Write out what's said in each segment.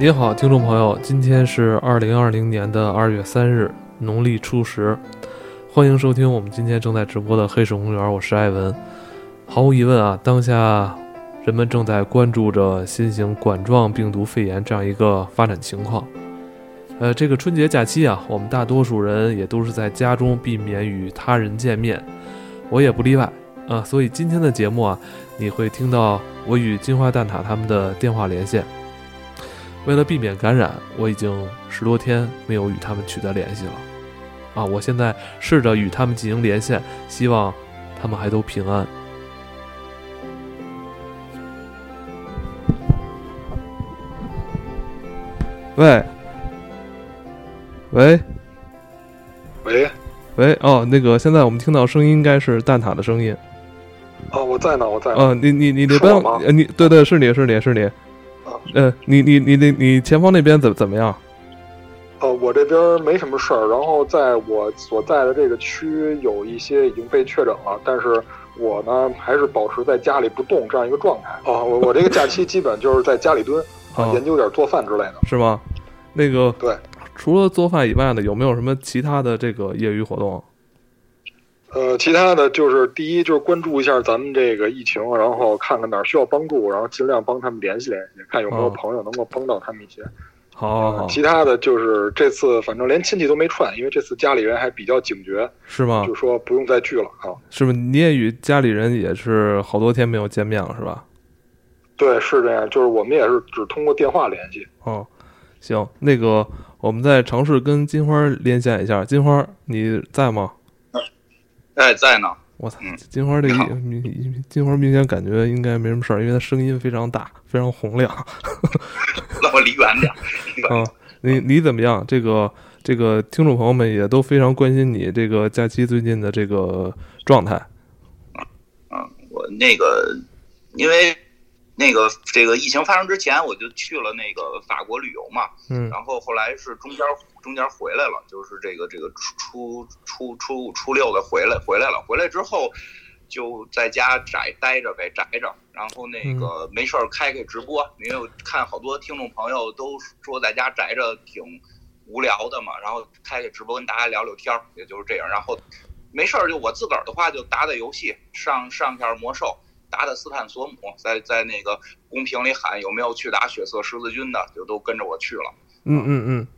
您好，听众朋友，今天是二零二零年的二月三日，农历初十，欢迎收听我们今天正在直播的《黑水公园》，我是艾文。毫无疑问啊，当下人们正在关注着新型冠状病毒肺炎这样一个发展情况。呃，这个春节假期啊，我们大多数人也都是在家中避免与他人见面，我也不例外啊。所以今天的节目啊，你会听到我与金花蛋挞他们的电话连线。为了避免感染，我已经十多天没有与他们取得联系了。啊，我现在试着与他们进行连线，希望他们还都平安。喂，喂，喂，喂，哦，那个，现在我们听到声音应该是蛋挞的声音。哦，我在呢，我在呢。哦，你你你那边是我吗，呃你对对，是你是你是你。呃，你你你你你前方那边怎怎么样？呃，我这边没什么事儿，然后在我所在的这个区有一些已经被确诊了，但是我呢还是保持在家里不动这样一个状态。啊，我我这个假期基本就是在家里蹲，啊，哦研究点做饭之类的。是吗？那个对，除了做饭以外呢，有没有什么其他的这个业余活动？呃，其他的就是第一就是关注一下咱们这个疫情，然后看看哪儿需要帮助，然后尽量帮他们联系联系，看有没有哦朋友能够帮到他们一些。好好好，其他的就是这次反正连亲戚都没串，因为这次家里人还比较警觉，是吗就？说不用再聚了啊。是不是你也与家里人也是好多天没有见面了，是吧？对，是这样，就是我们也是只通过电话联系。哦，行，那个我们再尝试跟金花连线一下。金花，你在吗？哎，在呢。我操嗯，金花这一你好明金花明显感觉应该没什么事儿，因为她声音非常大，非常洪亮。那我离远点啊，你你怎么样？这个这个听众朋友们也都非常关心你这个假期最近的这个状态。嗯，我那个，因为那个这个疫情发生之前，我就去了那个法国旅游嘛，嗯然后后来是中间中间回来了，就是这个这个初初初初初六的回来回来了，回来之后就在家宅待着呗，宅着，然后那个没事儿开开直播，因为我看好多听众朋友都说在家宅着挺无聊的嘛，然后开开直播跟大家聊聊天儿，也就是这样，然后没事儿就我自个儿的话就打打游戏，上上下魔兽。打打斯坦索姆，在在那个公屏里喊有没有去打血色十字军的，就都跟着我去了。嗯嗯嗯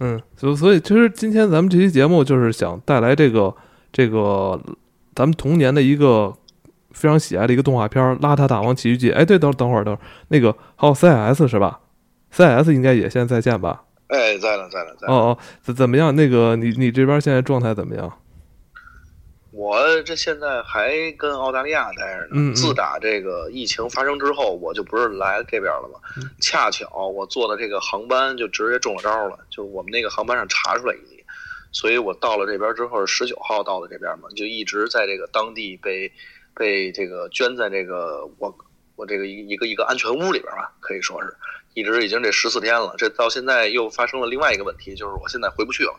嗯，所所以其实今天咱们这期节目就是想带来这个这个咱们童年的一个非常喜爱的一个动画片《邋遢大王奇遇记》。哎，对，等等会儿等会儿，那个还有 CS 是吧？CS 应该也现在在线吧？哎，在了，在了，在了。哦哦，怎怎么样？那个你你这边现在状态怎么样？我这现在还跟澳大利亚待着呢。嗯嗯自打这个疫情发生之后，我就不是来这边了嘛？嗯恰巧我坐的这个航班就直接中了招了，就是我们那个航班上查出来一例，所以我到了这边之后，十九号到的这边嘛，就一直在这个当地被被这个圈在这个我我这个一一个一个安全屋里边吧，可以说是一直已经这十四天了。这到现在又发生了另外一个问题，就是我现在回不去了。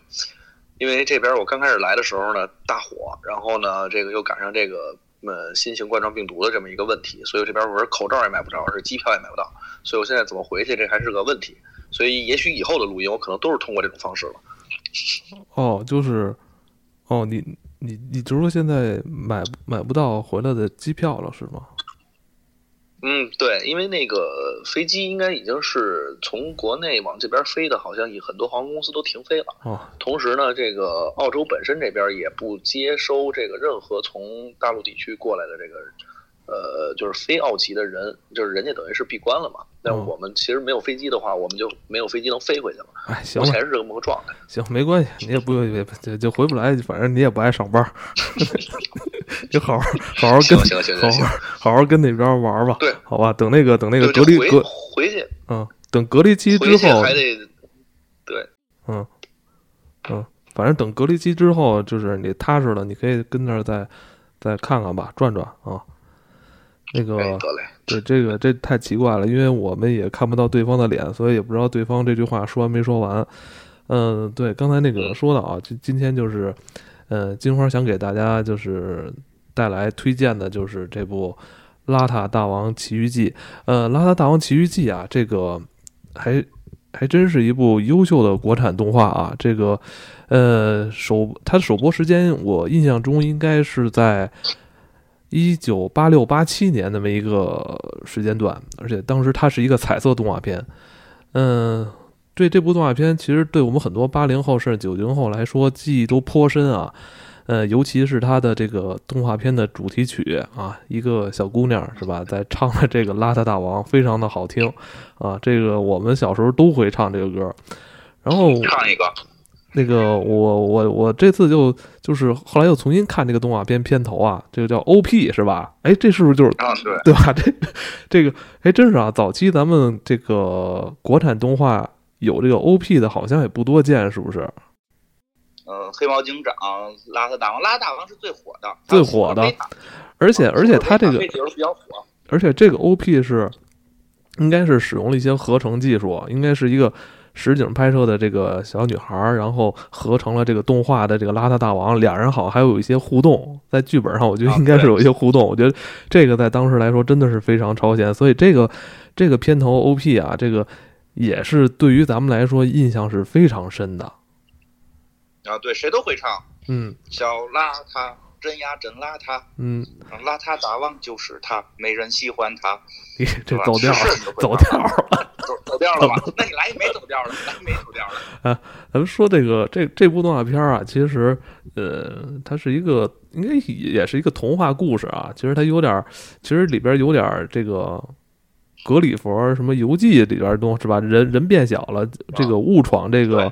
因为这边我刚开始来的时候呢，大火，然后呢，这个又赶上这个呃新型冠状病毒的这么一个问题，所以这边我是口罩也买不着，是机票也买不到，所以我现在怎么回去，这还是个问题。所以也许以后的录音，我可能都是通过这种方式了。哦，就是哦，你你你就是说现在买买不到回来的机票了是吗？嗯，对，因为那个飞机应该已经是从国内往这边飞的，好像很多航空公司都停飞了。哦，同时呢，这个澳洲本身这边也不接收这个任何从大陆地区过来的这个，呃，就是非奥籍的人，就是人家等于是闭关了嘛。但哦我们其实没有飞机的话，我们就没有飞机能飞回去了。哎，行了目前是这么个状态。行，没关系，你也不也就就回不来，反正你也不爱上班儿，就好好好好跟好好好好跟那边玩儿吧，对，好吧，等那个等那个隔离隔回去，嗯，等隔离期之后，还得对，嗯嗯，反正等隔离期之后，就是你踏实了，你可以跟那儿再再看看吧，转转啊。那个哎，得嘞。对这个这太奇怪了，因为我们也看不到对方的脸，所以也不知道对方这句话说完没说完。嗯，对，刚才那个说到啊，今今天就是，呃，金花想给大家就是带来推荐的就是这部《邋遢大王奇遇记》。呃，《邋遢大王奇遇记》啊，这个还还真是一部优秀的国产动画啊！这个，呃，首它的首播时间，我印象中应该是在一九八六八七年那么一个时间段，而且当时它是一个彩色动画片。嗯，对这部动画片，其实对我们很多八零后甚至九零后来说，记忆都颇深啊。呃，尤其是它的这个动画片的主题曲啊，一个小姑娘是吧，在唱的这个《邋遢大王》，非常的好听啊。这个我们小时候都会唱这个歌。然后唱一个，那个我我我这次就就是后来又重新看这个动画片片头啊，这个叫 OP 是吧？哎，这是不是就是啊？对 对吧？这这个哎，真是啊！早期咱们这个国产动画有这个 OP 的，好像也不多见，是不是？呃，黑猫警长、邋遢大王，邋遢大王是最火的，最火的，而且而且它这个比较火，而且这个 OP 是应该是使用了一些合成技术，应该是一个实景拍摄的这个小女孩，然后合成了这个动画的这个邋遢大王，俩人好像还有一些互动，在剧本上我觉得应该是有一些互动，我觉得这个在当时来说真的是非常超前，所以这个这个片头 OP 啊，这个也是对于咱们来说印象是非常深的。啊，对，谁都会唱。嗯，小邋遢，真呀真邋遢。嗯，邋遢大王就是他，没人喜欢他。这走调了，走调了，调了吧？那你来一没走调了，来没走调了。啊，咱们说这个这这部动画片啊，其实呃，它是一个应该也是一个童话故事啊。其实它有点，其实里边有点这个格里佛什么游记里边东是吧？人人变小了，这个误闯这个。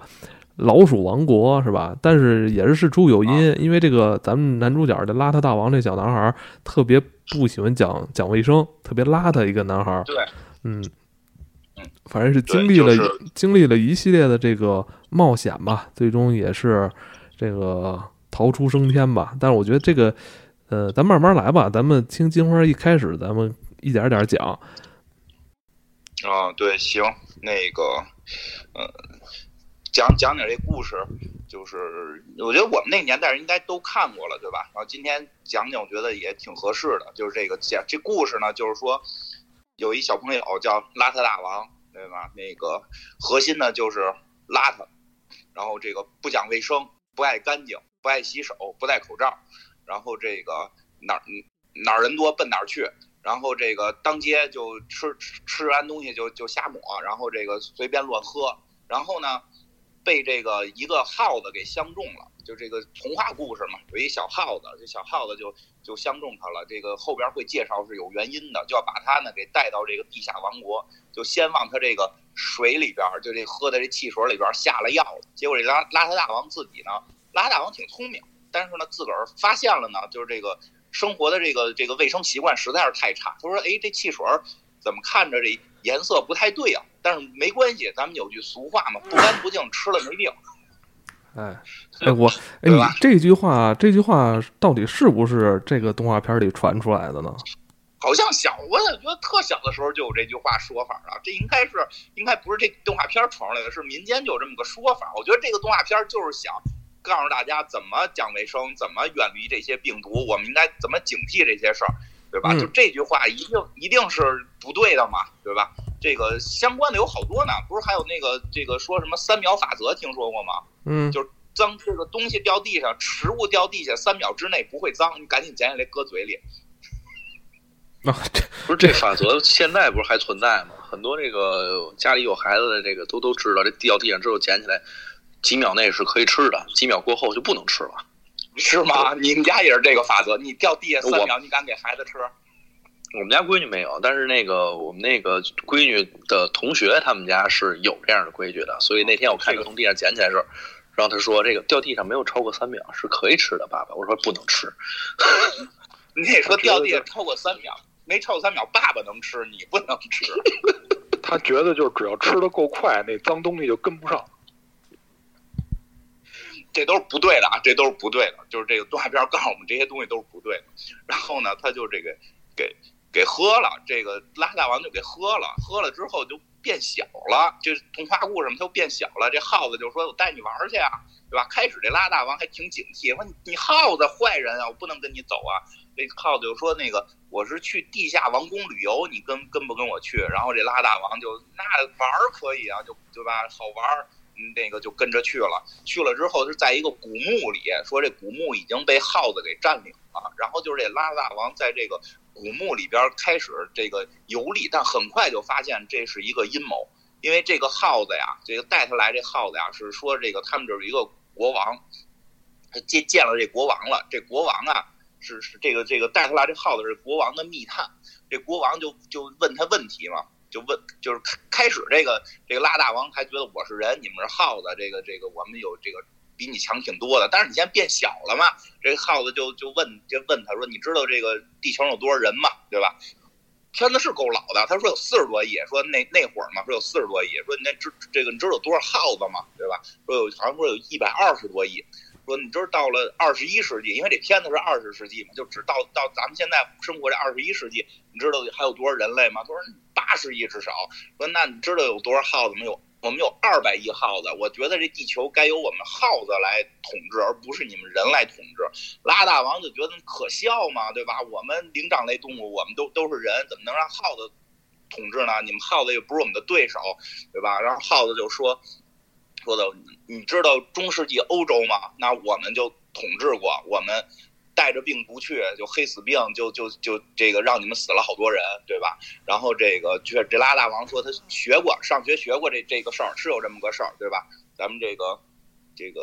老鼠王国是吧？但是也是事出有因，因为这个咱们男主角的邋遢大王这小男孩特别不喜欢讲讲卫生，特别邋遢一个男孩。对，嗯，反正是经历了经历了一系列的这个冒险吧，最终也是这个逃出升天吧。但是我觉得这个，呃，咱慢慢来吧，咱们听金花一开始，咱们一点点讲。啊，对，行，那个，呃。讲讲点这故事，就是我觉得我们那个年代人应该都看过了，对吧？然后今天讲讲，我觉得也挺合适的。就是这个讲这故事呢，就是说有一小朋友叫邋遢大王，对吧？那个核心呢就是邋遢，然后这个不讲卫生，不爱干净，不爱洗手，不戴口罩，然后这个哪儿哪儿人多奔哪儿去，然后这个当街就吃吃完东西就就瞎抹，然后这个随便乱喝，然后呢。被这个一个耗子给相中了，就这个童话故事嘛，有一小耗子，这小耗子就就相中他了。这个后边会介绍是有原因的，就要把他呢给带到这个地下王国，就先往他这个水里边，就这喝的这汽水里边下了药了。结果这邋邋遢大王自己呢，邋遢大王挺聪明，但是呢自个儿发现了呢，就是这个生活的这个这个卫生习惯实在是太差。他说：“哎，这汽水怎么看着这？”颜色不太对啊，但是没关系，咱们有句俗话嘛，不干不净吃了没病。哎，哎我，哎你这句话，这句话到底是不是这个动画片里传出来的呢？好像小，我怎么觉得特小的时候就有这句话说法了？这应该是，应该不是这动画片传出来的，是民间就有这么个说法。我觉得这个动画片就是想告诉大家怎么讲卫生，怎么远离这些病毒，我们应该怎么警惕这些事儿。对吧？就这句话一定一定是不对的嘛，对吧？这个相关的有好多呢，不是还有那个这个说什么三秒法则，听说过吗？嗯，就是脏这个东西掉地上，食物掉地下三秒之内不会脏，你赶紧捡起来搁嘴里。啊，这不是这法则现在不是还存在吗？很多这个家里有孩子的这个都都知道，这掉地上之后捡起来几秒内是可以吃的，几秒过后就不能吃了。是吗？你们家也是这个法则？你掉地下三秒，你敢给孩子吃？我们家闺女没有，但是那个我们那个闺女的同学，他们家是有这样的规矩的。所以那天我看一个从地上捡起来时候，然后他说：“这个掉地上没有超过三秒是可以吃的。”爸爸，我说不能吃。你得说掉地上超过三秒，没超过三秒，爸爸能吃，你不能吃。他觉得就是只要吃的够快，那脏东西就跟不上。这都是不对的啊！这都是不对的，就是这个动画片告诉我们这些东西都是不对的。然后呢，他就这个给给喝了，这个拉大王就给喝了，喝了之后就变小了，就是童话故事嘛，它就变小了。这耗子就说：“我带你玩去啊，对吧？”开始这拉大王还挺警惕，说：“你耗子坏人啊，我不能跟你走啊。”这耗子就说：“那个我是去地下王宫旅游，你跟跟不跟我去？”然后这拉大王就那玩可以啊，就对吧？好玩。那个就跟着去了，去了之后是在一个古墓里，说这古墓已经被耗子给占领了。然后就是这拉大王在这个古墓里边开始这个游历，但很快就发现这是一个阴谋，因为这个耗子呀，这个带他来这耗子呀是说这个他们这是一个国王，他见见了这国王了，这国王啊是是这个这个带他来这耗子是国王的密探，这国王就就问他问题嘛。就问，就是开开始这个这个拉大王还觉得我是人，你们是耗子，这个这个我们有这个比你强挺多的。但是你现在变小了嘛，这个耗子就就问就问他说，你知道这个地球有多少人吗？对吧？片子是够老的，他说有四十多亿，说那那会儿嘛说有四十多亿，说你那知这个你知道有多少耗子吗？对吧？说有好像说有一百二十多亿。说你知道到了二十一世纪，因为这片子是二十世纪嘛，就只到到咱们现在生活这二十一世纪，你知道还有多少人类吗？他说八十亿至少。说那你知道有多少耗子没有？我们有二百亿耗子。我觉得这地球该由我们耗子来统治，而不是你们人来统治。拉大王就觉得可笑嘛，对吧？我们灵长类动物，我们都都是人，怎么能让耗子统治呢？你们耗子又不是我们的对手，对吧？然后耗子就说。说的，你知道中世纪欧洲吗？那我们就统治过，我们带着病不去，就黑死病，就就就这个让你们死了好多人，对吧？然后这个这这拉大王说他学过，上学学过这这个事儿，是有这么个事儿，对吧？咱们这个这个。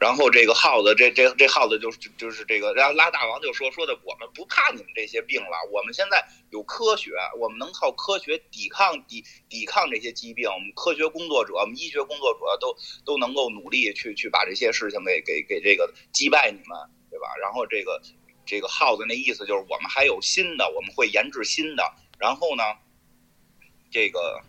然后这个耗子，这这这耗子就是就是这个，然后拉大王就说说的，我们不怕你们这些病了，我们现在有科学，我们能靠科学抵抗抵抵抗这些疾病。我们科学工作者，我们医学工作者都都能够努力去去把这些事情给给给这个击败你们，对吧？然后这个这个耗子那意思就是我们还有新的，我们会研制新的。然后呢，这个。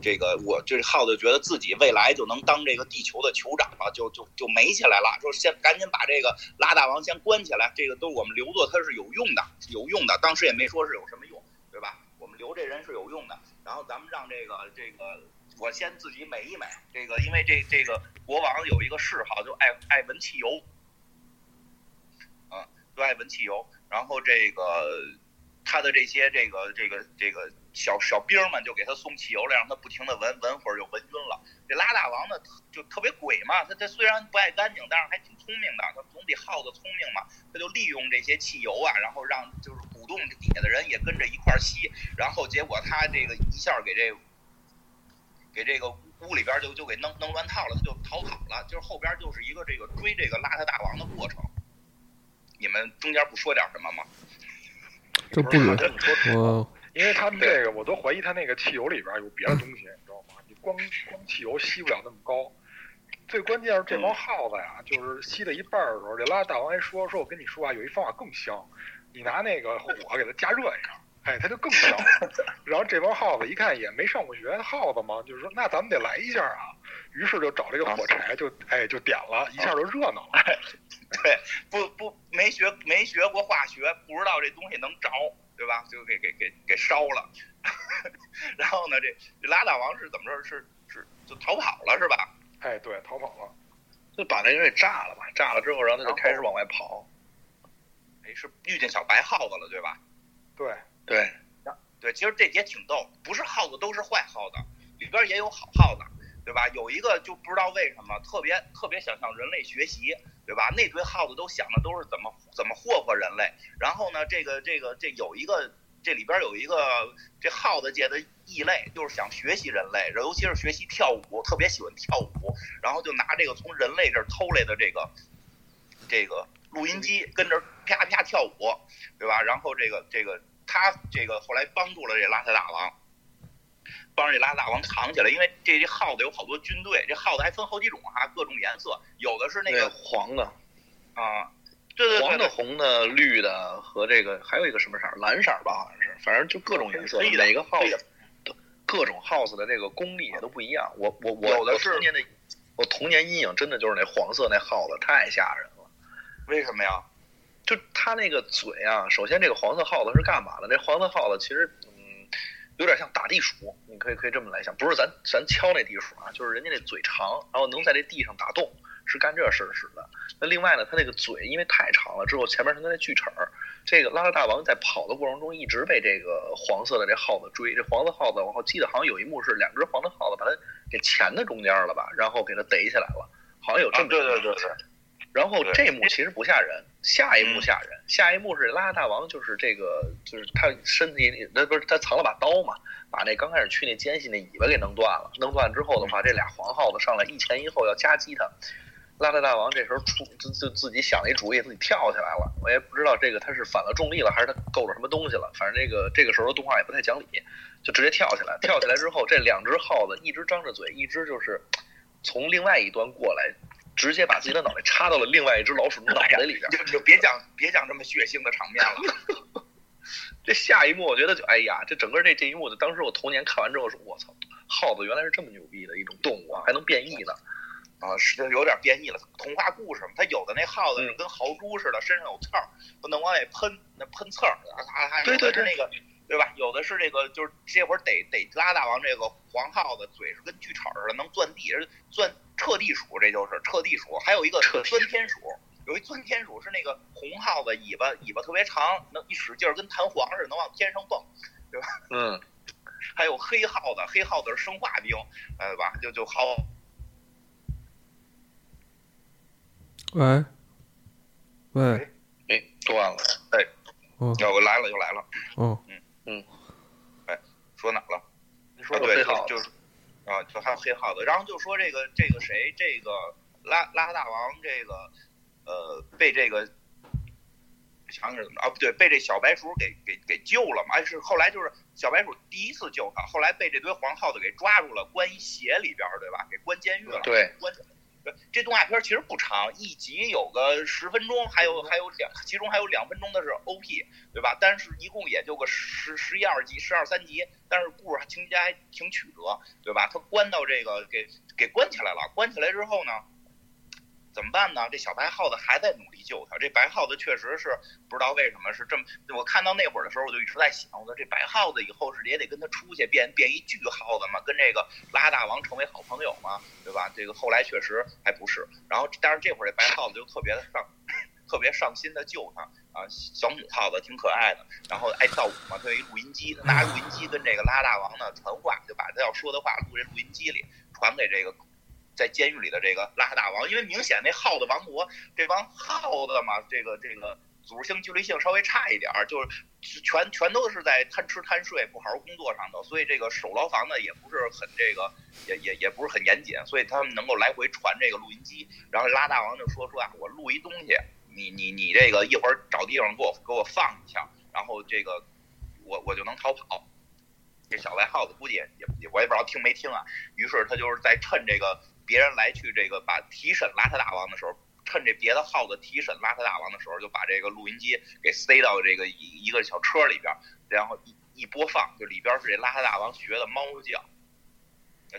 这个我这耗子觉得自己未来就能当这个地球的酋长了，就就就美起来了，说先赶紧把这个拉大王先关起来，这个都我们留作他是有用的，有用的，当时也没说是有什么用，对吧？我们留这人是有用的，然后咱们让这个这个我先自己美一美，这个因为这这个国王有一个嗜好，就爱爱闻汽油，嗯，就爱闻汽油，然后这个他的这些这个这个这个。小小兵们就给他送汽油了，让他不停的闻，闻会儿就闻晕了。这拉大王呢，就特别鬼嘛，他他虽然不爱干净，但是还挺聪明的，他总比耗子聪明嘛。他就利用这些汽油啊，然后让就是鼓动底下的人也跟着一块吸，然后结果他这个一下给这给这个屋里边就就给弄弄乱套了，他就逃跑了。就是后边就是一个这个追这个邋遢大王的过程。你们中间不说点什么吗？这不我。因为他们这个，我都怀疑他那个汽油里边有别的东西，你知道吗？你光光汽油吸不了那么高。最关键是这帮耗子呀，就是吸到一半的时候，这拉大王还说说，我跟你说啊，有一方法更香，你拿那个火给它加热一下，哎，它就更香。然后这帮耗子一看也没上过学，耗子嘛，就是说那咱们得来一下啊。于是就找这个火柴，就哎就点了一下就热闹了。对，不不没学没学过化学，不知道这东西能着。对吧？就给给给给烧了，然后呢，这这拉大王是怎么着？是是就逃跑了是吧？哎，对，逃跑了，就把那人给炸了吧？炸了之后，然后他就开始往外跑。哎，是遇见小白耗子了，对吧？对对对，其实这也挺逗，不是耗子都是坏耗子，里边也有好耗子，对吧？有一个就不知道为什么特别特别想向人类学习。对吧？那堆耗子都想的都是怎么怎么霍霍人类。然后呢，这个这个这有一个这里边有一个这耗子界的异类，就是想学习人类，尤其是学习跳舞，特别喜欢跳舞。然后就拿这个从人类这儿偷来的这个这个录音机，跟着啪啪跳舞，对吧？然后这个这个他这个后来帮助了这邋遢大王。帮着这拉大王藏起来，因为这这耗子有好多军队，这耗子还分好几种哈，各种颜色，有的是那个黄的，啊，对对对，黄的、红的、绿的和这个还有一个什么色儿，蓝色儿吧，好像是，反正就各种颜色。每个耗子，各种耗子的这个功力也都不一样。我我我有的是童年的，我童年阴影真的就是那黄色那耗子太吓人了。为什么呀？就它那个嘴啊，首先这个黄色耗子是干嘛的？那黄色耗子其实。有点像打地鼠，你可以可以这么来想，不是咱咱敲那地鼠啊，就是人家那嘴长，然后能在这地上打洞，是干这事儿使的。那另外呢，它那个嘴因为太长了，之后前面它那锯齿儿，这个拉拉大王在跑的过程中一直被这个黄色的这耗子追，这黄色耗子我记得好像有一幕是两只黄色耗子把它给钳在中间了吧，然后给它逮起来了，好像有这么对对对对。然后这一幕其实不吓人，下一幕吓人。下一幕是拉拉大王，就是这个，就是他身体里那不是他藏了把刀嘛，把那刚开始去那奸细那尾巴给弄断了。弄断之后的话，这俩黄耗子上来一前一后要夹击他。拉拉大王这时候出就就自己想了一主意，自己跳起来了。我也不知道这个他是反了重力了，还是他够着什么东西了。反正这个这个时候的动画也不太讲理，就直接跳起来。跳起来之后，这两只耗子一直张着嘴，一只就是从另外一端过来。直接把自己的脑袋插到了另外一只老鼠的脑袋里边，就就别讲别讲这么血腥的场面了。这下一幕，我觉得就哎呀，这整个这这一幕，就当时我童年看完之后说，我操，耗子原来是这么牛逼的一种动物啊，还能变异呢。啊，是有点变异了。童话故事嘛，它有的那耗子是跟豪猪似的，身上有刺儿，不能往外喷，那喷刺儿。啊，对对对，那个对吧？有的是这个，就是这会儿得得拉大王这个黄耗子，嘴是跟锯齿似的，能钻地，钻。彻地鼠，这就是彻地鼠，还有一个钻天鼠，有一钻天鼠是那个红耗子，尾巴尾巴特别长，能一使劲儿跟弹簧似的，能往天上蹦，对吧？嗯。还有黑耗子，黑耗子是生化兵，对吧？就就好。喂，喂，哎，断了，哎，哦，要来了又来了，哦，嗯嗯，哎，说哪了？你说对，就是。啊，就还有黑耗子，然后就说这个这个谁，这个拉拉大王，这个呃被这个想想怎么着啊？不对，被这小白鼠给给给救了嘛？是后来就是小白鼠第一次救他，后来被这堆黄耗子给抓住了，关一鞋里边，对吧？给关监狱了。对，关。这动画片其实不长，一集有个十分钟，还有还有两，其中还有两分钟的是 OP，对吧？但是一共也就个十十一二集，十二三集，但是故事情节还挺曲折，对吧？他关到这个给给关起来了，关起来之后呢？怎么办呢？这小白耗子还在努力救他。这白耗子确实是不知道为什么是这么。我看到那会儿的时候，我就一直在想，我说这白耗子以后是也得跟他出去变变一巨耗子嘛，跟这个拉大王成为好朋友嘛，对吧？这个后来确实还不是。然后，但是这会儿这白耗子就特别的上，特别上心的救他啊。小母耗子挺可爱的，然后爱跳舞嘛，他有一录音机，拿录音机跟这个拉大王呢传话，就把他要说的话录这录音机里，传给这个。在监狱里的这个拉大王，因为明显那耗子王国这帮耗子嘛，这个这个组织性纪律性稍微差一点儿，就是全全都是在贪吃贪睡、不好好工作上头，所以这个守牢房呢也不是很这个，也也也不是很严谨，所以他们能够来回传这个录音机。然后拉大王就说说啊，我录一东西，你你你这个一会儿找地方给我给我放一下，然后这个我我就能逃跑。这小白耗子估计也也我也不知道听没听啊，于是他就是在趁这个。别人来去这个把提审邋遢大王的时候，趁着别的耗子提审邋遢大王的时候，就把这个录音机给塞到这个一一个小车里边，然后一一播放，就里边是这邋遢大王学的猫叫，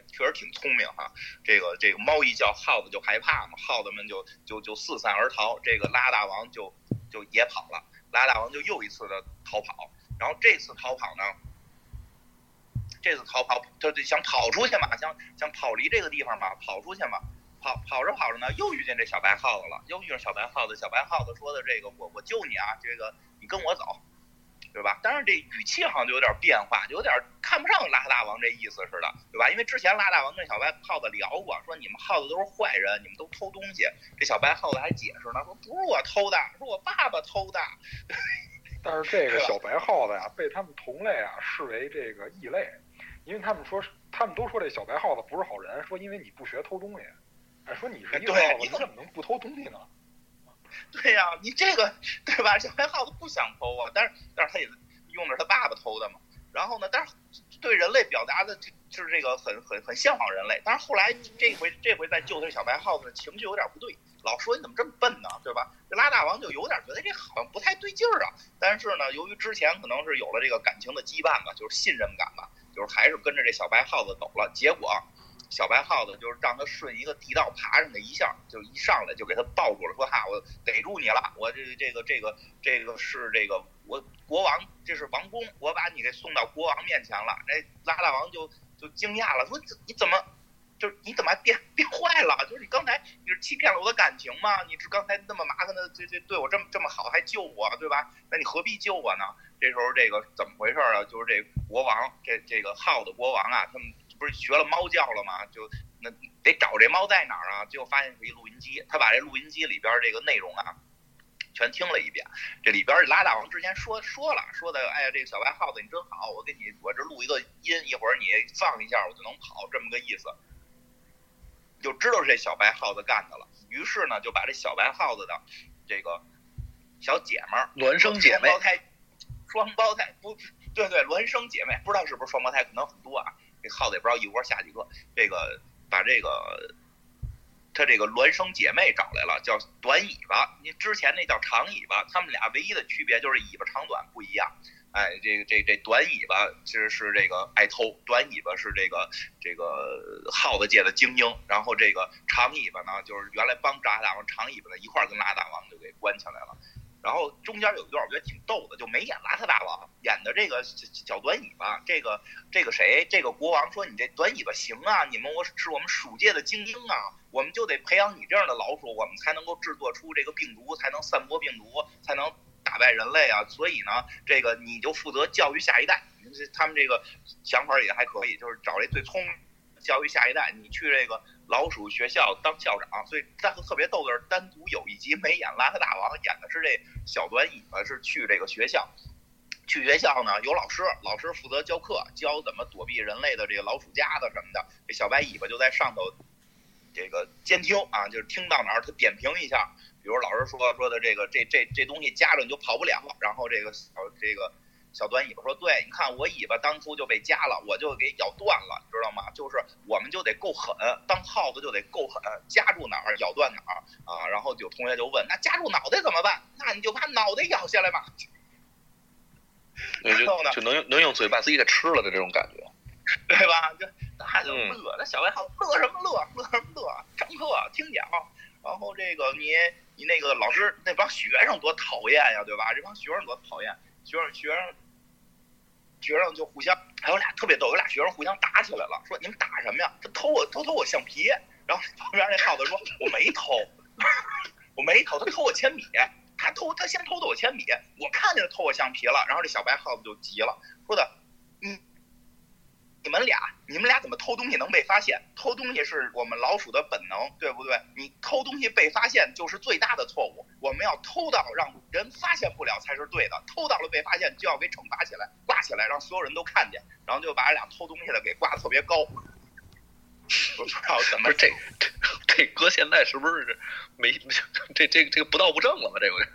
确实挺聪明哈。这个这个猫一叫，耗子就害怕嘛，耗子们就就就四散而逃，这个邋大王就就也跑了，邋大王就又一次的逃跑，然后这次逃跑呢。这次逃跑，就就想跑出去嘛，想想跑离这个地方嘛，跑出去嘛，跑跑着跑着呢，又遇见这小白耗子了，又遇上小白耗子。小白耗子说的这个，我我救你啊，这个你跟我走，对吧？但是这语气好像就有点变化，就有点看不上拉大王这意思似的，对吧？因为之前拉大王跟小白耗子聊过，说你们耗子都是坏人，你们都偷东西。这小白耗子还解释呢，说不是我偷的，是我爸爸偷的。但是这个小白耗子呀，被他们同类啊视为这个异类。因为他们说，他们都说这小白耗子不是好人，说因为你不学偷东西，哎，说你是一个耗子，你怎么能不偷东西呢？对呀，你这个对吧？小白耗子不想偷啊，但是但是他也用的是他爸爸偷的嘛。然后呢，但是对人类表达的就是这个很很很向往人类。但是后来这回这回在救这小白耗子，情绪有点不对，老说你怎么这么笨呢？对吧？这拉大王就有点觉得这好像不太对劲儿啊。但是呢，由于之前可能是有了这个感情的羁绊吧，就是信任感吧。就是还是跟着这小白耗子走了，结果小白耗子就是让他顺一个地道爬上去，一下就一上来就给他抱住了，说哈，我逮住你了，我这这个这个这个是这个我国王，这是王宫，我把你给送到国王面前了。那拉大王就就惊讶了，说你怎么？就是你怎么还变变坏了？就是你刚才你是欺骗了我的感情吗？你是刚才那么麻烦的这这对我这么这么好还救我对吧？那你何必救我呢？这时候这个怎么回事啊？就是这国王这这个耗子国王啊，他们不是学了猫叫了吗？就那得找这猫在哪儿啊？最后发现是一录音机，他把这录音机里边这个内容啊全听了一遍。这里边拉大王之前说说了说的，哎呀，这个小白耗子你真好，我给你我这录一个音，一会儿你放一下我就能跑，这么个意思。就知道是这小白耗子干的了，于是呢就把这小白耗子的这个小姐们儿孪生姐妹双胞胎，双胞胎不对对孪生姐妹，不知道是不是双胞胎，可能很多啊。这耗子也不知道一窝下几个，这个把这个他这个孪生姐妹找来了，叫短尾巴，你之前那叫长尾巴，他们俩唯一的区别就是尾巴长短不一样。哎，这个这这短尾巴其实是这个爱偷，短尾巴是这个这个耗子界的精英，然后这个长尾巴呢，就是原来帮拉大王长尾巴的一块儿跟拉大王就给关起来了。然后中间有一段我觉得挺逗的，就没演邋遢大王，演的这个小短尾巴，这个这个谁，这个国王说你这短尾巴行啊，你们我是我们鼠界的精英啊，我们就得培养你这样的老鼠，我们才能够制作出这个病毒，才能散播病毒，才能。打败人类啊！所以呢，这个你就负责教育下一代。他们这个想法也还可以，就是找这最聪明教育下一代。你去这个老鼠学校当校长。所以但特别逗的是，单独有一集没演邋遢大王，演的是这小短尾巴是去这个学校。去学校呢，有老师，老师负责教课，教怎么躲避人类的这个老鼠夹子什么的。这小白尾巴就在上头这个监听啊，就是听到哪儿他点评一下。比如老师说说的这个这这这东西夹着你就跑不了，然后这个小这个小短尾巴说，对，你看我尾巴当初就被夹了，我就给咬断了，知道吗？就是我们就得够狠，当耗子就得够狠，夹住哪儿咬断哪儿啊。然后有同学就问，那夹住脑袋怎么办？那你就把脑袋咬下来嘛。然后呢，就能能用嘴把自己给吃了的这种感觉，对吧？就那就乐，那小外号乐什么乐？乐什么乐？上课听讲，然后这个你。你那个老师那帮学生多讨厌呀，对吧？这帮学生多讨厌，学生学生学生就互相，还有俩特别逗，有俩学生互相打起来了，说你们打什么呀？他偷我偷偷我橡皮，然后旁边那耗子说我没偷，我没偷，他偷我铅笔，他偷他先偷的我铅笔，我看见他偷我橡皮了，然后这小白耗子就急了，说的，你们俩，你们俩怎么偷东西能被发现？偷东西是我们老鼠的本能，对不对？你偷东西被发现就是最大的错误。我们要偷到让人发现不了才是对的，偷到了被发现就要给惩罚起来，挂起来，让所有人都看见，然后就把俩偷东西的给挂特别高。我不知道怎么这这这搁现在是不是没 这这这个不道不正了吗？这有点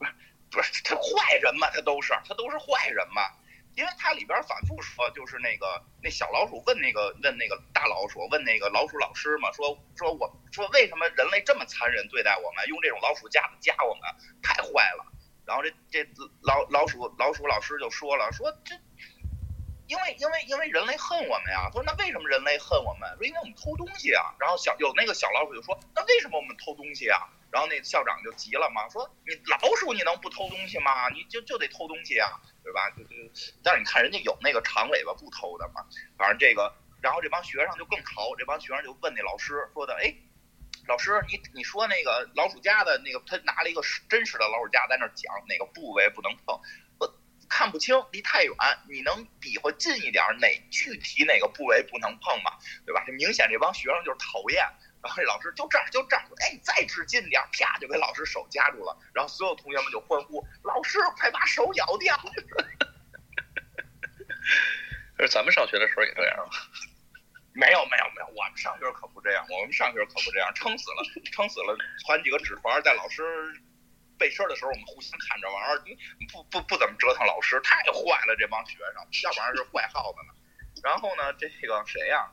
不是不是他坏人嘛？他都是他都是坏人嘛？因为它里边反复说，就是那个那小老鼠问那个问那个大老鼠问那个老鼠老师嘛，说说我说为什么人类这么残忍对待我们，用这种老鼠夹子夹我们，太坏了。然后这这老老鼠老鼠老师就说了，说这因为因为因为人类恨我们呀。说那为什么人类恨我们？说因为我们偷东西啊。然后小有那个小老鼠就说，那为什么我们偷东西啊？然后那校长就急了嘛，说你老鼠你能不偷东西吗？你就就得偷东西啊，对吧？就就，但是你看人家有那个长尾巴不偷的嘛。反正这个，然后这帮学生就更淘，这帮学生就问那老师说的，哎，老师你你说那个老鼠夹的那个，他拿了一个真实的老鼠夹在那讲哪个部位不能碰，我看不清，离太远，你能比划近一点，哪具体哪个部位不能碰吗？对吧？这明显这帮学生就是讨厌。然后这老师就这儿就这儿，哎，再使劲点，啪就给老师手夹住了。然后所有同学们就欢呼：“老师，快把手咬掉！” 是咱们上学的时候也这样吗？没有没有没有，我们上学可不这样，我们上学可不这样，撑死了撑死了，攒几个纸团在老师背身的时候，我们互相看着玩儿，不不不怎么折腾老师，太坏了这帮学生，要不然是坏耗子呢。然后呢，这个谁呀？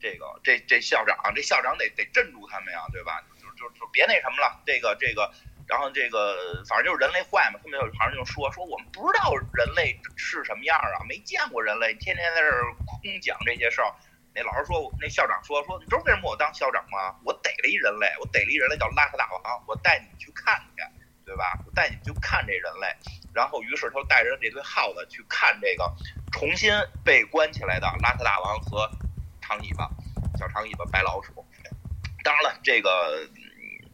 这个这这校长，这校长得得镇住他们呀，对吧？就就就别那什么了。这个这个，然后这个反正就是人类坏嘛。他们有旁人就说说我们不知道人类是什么样啊，没见过人类，天天在这儿空讲这些事儿。那老师说，那校长说说，你知道为什么我当校长吗？我逮了一人类，我逮了一人类叫邋遢大王，我带你们去看去，对吧？我带你们去看这人类。然后于是他带着这堆耗子去看这个重新被关起来的邋遢大王和长尾巴、小长尾巴白老鼠。当然了，这个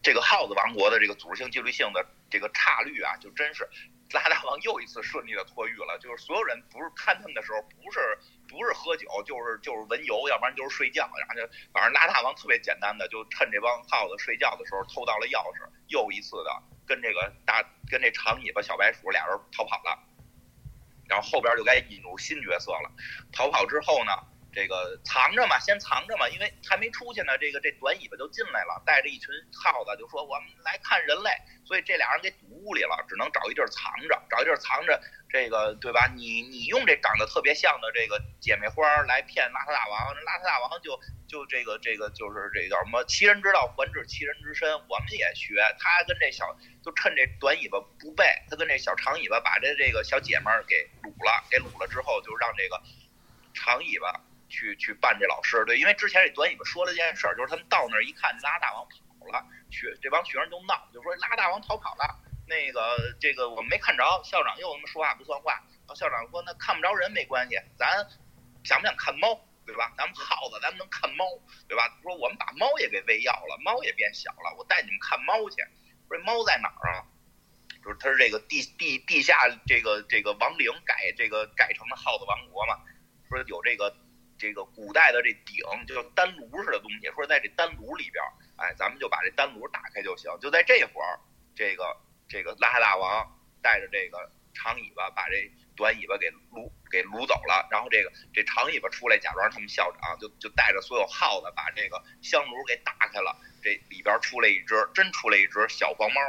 这个耗子王国的这个组织性、纪律性的这个差率啊，就真是拉大王又一次顺利的脱狱了。就是所有人不是看他们的时候，不是不是喝酒，就是就是闻油，要不然就是睡觉。然后就反正拉大王特别简单的，就趁这帮耗子睡觉的时候偷到了钥匙，又一次的跟这个大跟这长尾巴小白鼠俩人逃跑了。然后后边就该引入新角色了。逃跑之后呢？这个藏着嘛，先藏着嘛，因为还没出去呢。这个这短尾巴就进来了，带着一群耗子，就说我们来看人类。所以这俩人给堵屋里了，只能找一地儿藏着，找一地儿藏着。这个对吧？你你用这长得特别像的这个姐妹花来骗邋遢大王，邋遢大王就就这个这个就是这叫什么？其人之道还治其人之身。我们也学，他跟这小就趁这短尾巴不备，他跟这小长尾巴把这这个小姐妹给掳了，给掳了之后就让这个长尾巴。去去办这老师，对，因为之前这短尾巴说了件事儿，就是他们到那儿一看，拉大王跑了，学这帮学生就闹，就说拉大王逃跑了。那个这个我们没看着，校长又他妈说话不算话。校长说那看不着人没关系，咱想不想看猫，对吧？咱们耗子咱们能看猫，对吧？说我们把猫也给喂药了，猫也变小了，我带你们看猫去。说猫在哪儿啊？就是它是这个地地地下这个这个亡灵改这个改成了耗子王国嘛。说有这个。这个古代的这鼎就丹炉似的东西，说在这丹炉里边，哎，咱们就把这丹炉打开就行。就在这会儿，这个这个邋遢大王带着这个长尾巴把这短尾巴给掳给掳走了，然后这个这长尾巴出来假装他们校长，就就带着所有耗子把这个香炉给打开了，这里边出来一只，真出来一只小黄猫，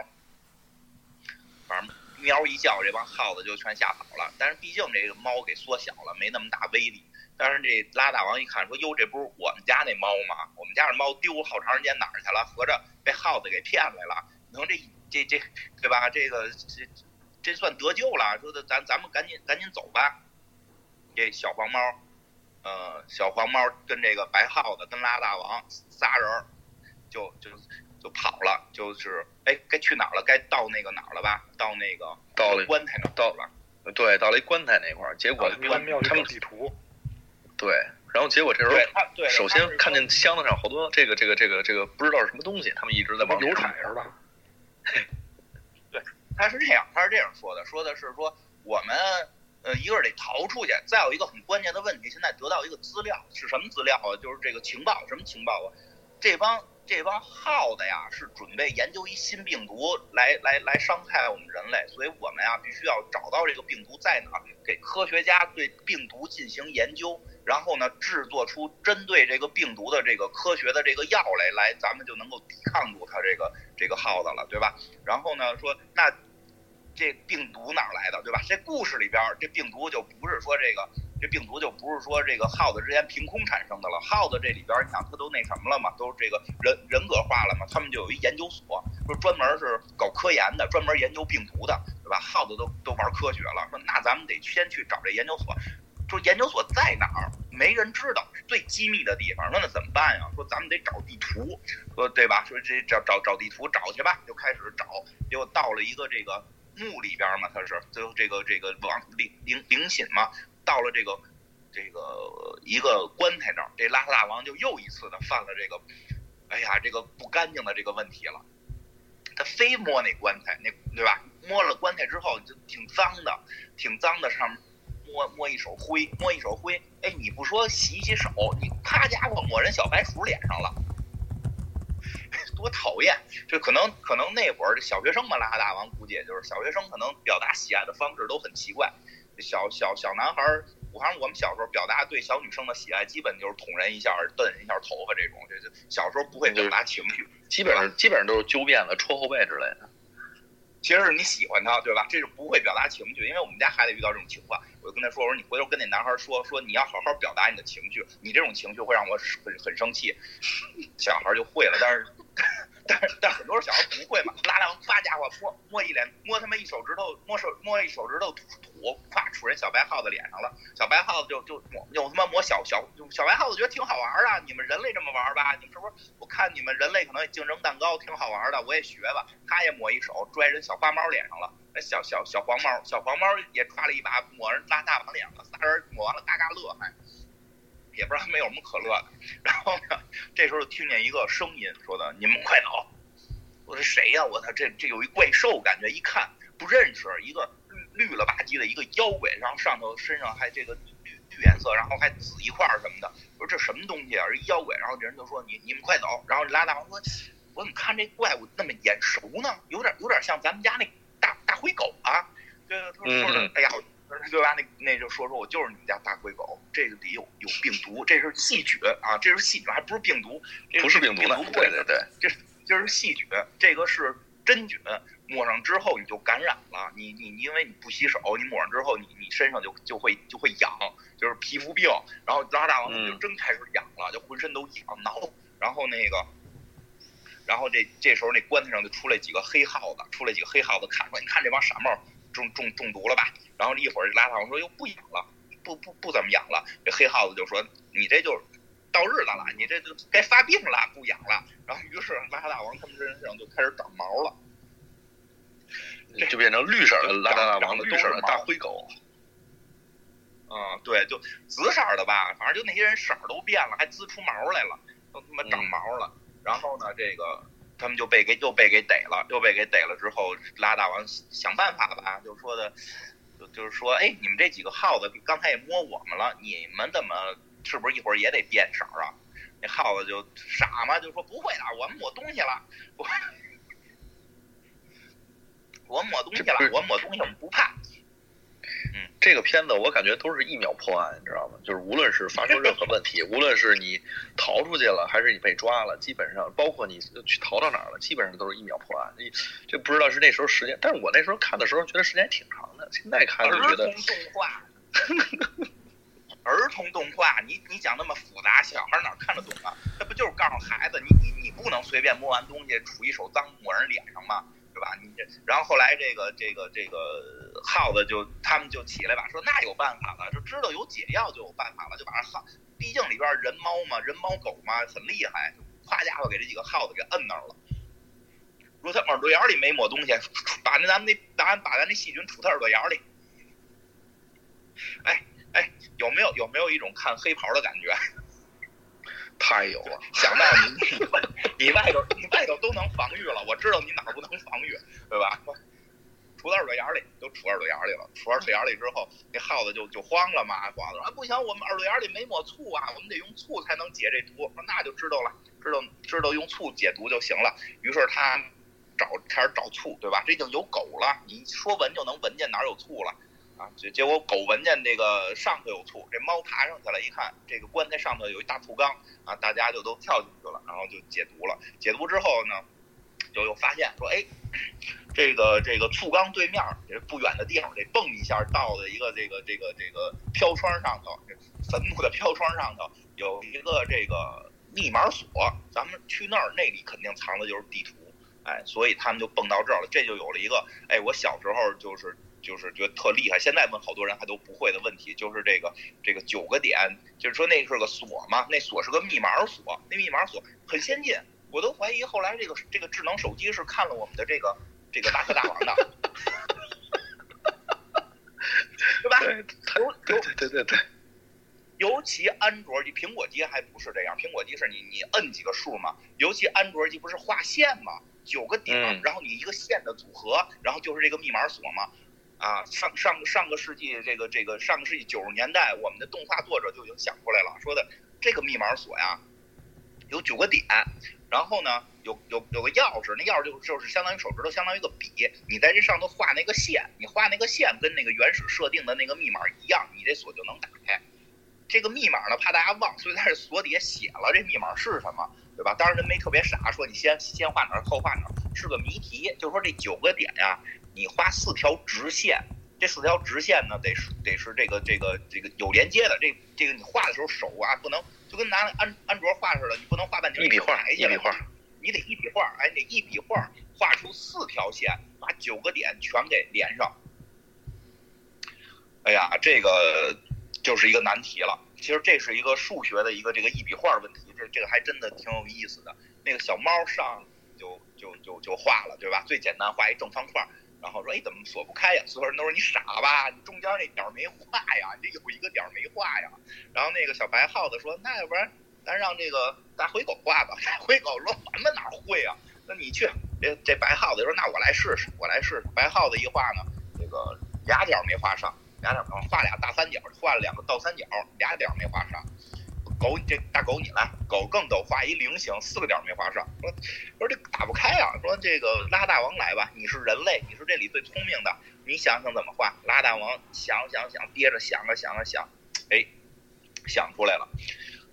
反正喵一叫，这帮耗子就全吓跑了。但是毕竟这个猫给缩小了，没那么大威力。但是这拉大王一看说：“哟，这不是我们家那猫吗？我们家那猫丢好长时间哪儿去了？合着被耗子给骗来了。能这这这，对吧？这个这这算得救了。说的咱咱们赶紧赶紧走吧。这小黄猫，呃，小黄猫跟这个白耗子跟拉大王仨人就就就跑了。就是哎，该去哪儿了？该到那个哪儿了吧？到那个到了棺材那儿到了。对，到了一棺材那块儿，结果他们地图。”对，然后结果这时候，首先看见箱子上好多这个这个这个这个不知道是什么东西，他们一直在往油彩是吧？对，他是这样，他是这样说的，说的是说我们呃一个是得逃出去，再有一个很关键的问题，现在得到一个资料是什么资料啊？就是这个情报，什么情报啊？这帮。这帮耗子呀，是准备研究一新病毒来来来伤害我们人类，所以我们呀必须要找到这个病毒在哪儿，给科学家对病毒进行研究，然后呢制作出针对这个病毒的这个科学的这个药来，来咱们就能够抵抗住它这个这个耗子了，对吧？然后呢说那这病毒哪来的，对吧？这故事里边这病毒就不是说这个。这病毒就不是说这个耗子之间凭空产生的了，耗子这里边你想它都那什么了嘛，都这个人人格化了嘛，他们就有一研究所，说专门是搞科研的，专门研究病毒的，对吧？耗子都都玩科学了，说那咱们得先去找这研究所，说研究所在哪儿？没人知道，最机密的地方。说那怎么办呀？说咱们得找地图，说对吧？说这找找找地图找去吧，就开始找，结果到了一个这个墓里边嘛，他是最后这个这个王灵灵灵寝嘛。到了这个这个一个棺材那儿，这邋遢大王就又一次的犯了这个，哎呀，这个不干净的这个问题了。他非摸那棺材，那对吧？摸了棺材之后就挺脏的，挺脏的，上面摸摸一手灰，摸一手灰。哎，你不说洗洗手，你啪家伙抹人小白鼠脸上了，多讨厌！这可能可能那会儿小学生嘛，拉大王估计也就是小学生，可能表达喜爱的方式都很奇怪。小小小男孩儿，我反正我们小时候表达对小女生的喜爱，基本就是捅人一下、瞪一下头发这种。这就小时候不会表达情绪，基本上基本上都是揪辫子、戳后背之类的。其实是你喜欢他，对吧？这是不会表达情绪，因为我们家孩子遇到这种情况，我就跟他说：“我说你回头跟那男孩说说，你要好好表达你的情绪，你这种情绪会让我很很生气。”小孩就会了，但是 但是但很多小孩不会嘛，拉大王发家伙摸摸一脸摸他妈一手指头摸手摸一手指头土土，咵杵人小白耗子脸上了，小白耗子就就抹就他妈抹小小小白耗子觉得挺好玩啊，你们人类这么玩吧？你们是不是？我看你们人类可能也竞争蛋糕挺好玩的，我也学吧。他也抹一手拽人小花猫脸上了，那小小小黄猫小黄猫也抓了一把抹人拉大王脸了，仨人抹完了嘎嘎乐还。也不知道他没有什么可乐的，然后呢，这时候听见一个声音说的：“你们快走！”我说：“谁呀？我操，这这有一怪兽，感觉一看不认识，一个绿绿了吧唧的一个妖怪，然后上头身上还这个绿绿颜色，然后还紫一块什么的。我说这什么东西啊？是妖怪。然后这人就说：“你你们快走！”然后拉大王说：“我怎么看这怪物那么眼熟呢？有点有点像咱们家那大大灰狗啊！”对，他说：“哎呀。”对吧？那那就说说我就是你们家大灰狗，这个里有有病毒，这是细菌啊，这是细菌，还不是病毒，不是病毒的，对对对，这这是细菌，这个是真菌，抹上之后你就感染了，你你因为你不洗手，你抹上之后你你身上就就会就会痒，就是皮肤病，然后拉大王就真开始痒了，就浑身都痒挠，然后那个，然后这这时候那棺材上就出来几个黑耗子，出来几个黑耗子看说，你看这帮傻帽中中中毒了吧？然后一会儿拉大王说又不养了，不不不怎么养了。这黑耗子就说你这就到日子了，你这就该发病了，不养了。然后于是拉大王他们身上就开始长毛了，就变成绿色的拉大王的绿色的大灰狗。嗯，对，就紫色的吧，反正就那些人色儿都变了，还滋出毛来了，都他妈长毛了。然后呢，这个他们就被给又被给逮了，又被给逮了之后，拉大王想办法吧，就说的。就就是说，哎，你们这几个耗子刚才也摸我们了，你们怎么是不是一会儿也得变色啊？那耗子就傻嘛，就说不会的，我们抹东西了，我 我抹东西了，我抹东西我们不怕。嗯，这个片子我感觉都是一秒破案，你知道吗？就是无论是发生任何问题，无论是你逃出去了，还是你被抓了，基本上包括你去逃到哪儿了，基本上都是一秒破案。你这不知道是那时候时间，但是我那时候看的时候觉得时间挺长的，现在看就觉得。儿童动画，儿童动画，你你讲那么复杂，小孩哪看得懂啊？那不就是告诉孩子，你你你不能随便摸完东西杵一手脏抹人脸上吗？是吧？你这，然后后来这个这个这个耗子就他们就起来吧，说那有办法了，就知道有解药就有办法了，就把这耗，毕竟里边人猫嘛，人猫狗嘛很厉害，夸家伙给这几个耗子给摁那儿了。说他耳朵眼里没抹东西，把那咱们那咱把咱那细菌杵他耳朵眼里。哎哎，有没有有没有一种看黑袍的感觉？太有了，想到你 你外头你外头都能防御了，我知道你哪儿不能防御，对吧？杵到耳朵眼里，都杵耳朵眼里了。杵耳朵眼里之后，那耗子就就慌了嘛。耗子说：“啊，不行，我们耳朵眼里没抹醋啊，我们得用醋才能解这毒。”说那就知道了，知道知道用醋解毒就行了。于是他找开始找醋，对吧？这已经有狗了，你说闻就能闻见哪有醋了。啊，结结果狗闻见这个上头有醋，这猫爬上去了，一看这个棺材上头有一大醋缸，啊，大家就都跳进去了，然后就解毒了。解毒之后呢，就又发现说，哎，这个这个醋缸对面这不远的地方，这蹦一下到的一个这个这个这个飘窗上头，坟墓的飘窗上头有一个这个密码锁，咱们去那儿，那里肯定藏的就是地图，哎，所以他们就蹦到这儿了，这就有了一个，哎，我小时候就是。就是觉得特厉害，现在问好多人还都不会的问题，就是这个这个九个点，就是说那是个锁嘛，那锁是个密码锁，那密码锁很先进，我都怀疑后来这个这个智能手机是看了我们的这个这个大河大王的，对吧？对对对对对，尤其安卓机、苹果机还不是这样，苹果机是你你摁几个数嘛，尤其安卓机不是画线嘛，九个点，然后你一个线的组合，然后就是这个密码锁嘛。啊，上上上个世纪这个这个上个世纪九十年代，我们的动画作者就已经想出来了，说的这个密码锁呀，有九个点，然后呢有有有个钥匙，那钥匙就就是相当于手指头，相当于一个笔，你在这上头画那个线，你画那个线跟那个原始设定的那个密码一样，你这锁就能打开。这个密码呢，怕大家忘，所以在这锁底下写了这密码是什么，对吧？当然人没特别傻，说你先先画哪儿后画哪儿，是个谜题，就是说这九个点呀。你画四条直线，这四条直线呢，得是得是这个这个这个有连接的。这这个你画的时候手啊，不能就跟拿安安卓画似的，你不能画半截一笔画，一笔画，你得一笔画，哎，你得一笔画画出四条线，把九个点全给连上。哎呀，这个就是一个难题了。其实这是一个数学的一个这个一笔画问题，这这个还真的挺有意思的。那个小猫上就就就就画了，对吧？最简单画一正方块，然后说哎怎么锁不开呀？所有人都说你傻吧，你中间那点没画呀，你这有一个点没画呀。然后那个小白耗子说那要不然咱让这个大灰狗画吧。大灰狗说咱们哪会啊？那你去。这这白耗子说那我来试试，我来试试。白耗子一画呢，这个俩点没画上。俩点画俩大三角，画了两个倒三角，俩点没画上。狗，这大狗你来，狗更逗，画一菱形，四个点没画上。说说这打不开啊。说这个拉大王来吧，你是人类，你是这里最聪明的，你想想怎么画。拉大王想想想，憋着想啊想啊想，哎，想出来了。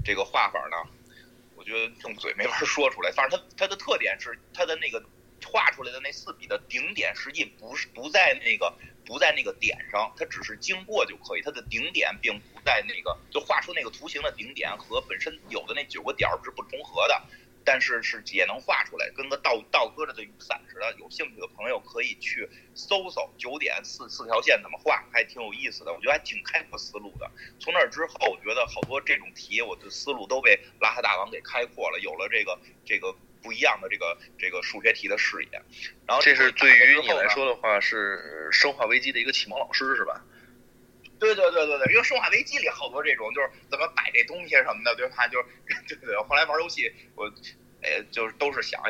这个画法呢，我觉得用嘴没法说出来。反正它它的特点是它的那个画出来的那四笔的顶点，实际不是不在那个。不在那个点上，它只是经过就可以。它的顶点并不在那个，就画出那个图形的顶点和本身有的那九个点是不重合的，但是是也能画出来，跟个倒倒搁着的雨伞似的。有兴趣的朋友可以去搜搜九点四四条线怎么画，还挺有意思的。我觉得还挺开阔思路的。从那之后，我觉得好多这种题，我的思路都被拉哈大王给开阔了，有了这个这个。不一样的这个这个数学题的视野，然后这是对于你来说的话是生化危机的一个启蒙老师是吧？对对对对对，因为生化危机里好多这种就是怎么摆这东西什么的，对吧？就是 对对。后来玩游戏，我哎就是都是想，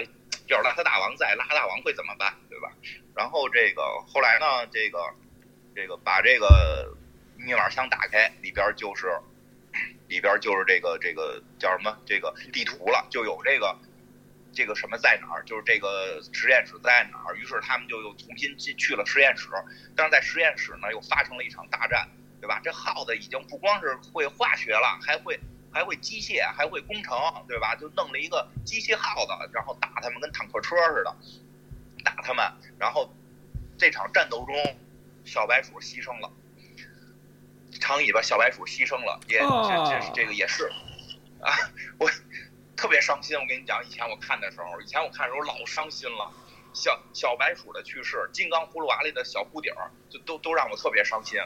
要是拉特大王在，拉特大王会怎么办，对吧？然后这个后来呢，这个这个把这个密码箱打开，里边就是里边就是这个这个叫什么这个地图了，就有这个。这个什么在哪儿？就是这个实验室在哪儿？于是他们就又重新进去了实验室，但是在实验室呢又发生了一场大战，对吧？这耗子已经不光是会化学了，还会还会机械，还会工程，对吧？就弄了一个机器耗子，然后打他们跟坦克车似的，打他们。然后这场战斗中，小白鼠牺牲了，长尾巴小白鼠牺牲了，也这这这个也是啊，我。特别伤心，我跟你讲，以前我看的时候，以前我看的时候老伤心了。小小白鼠的去世，金刚葫芦娃里的小不点儿，就都都让我特别伤心。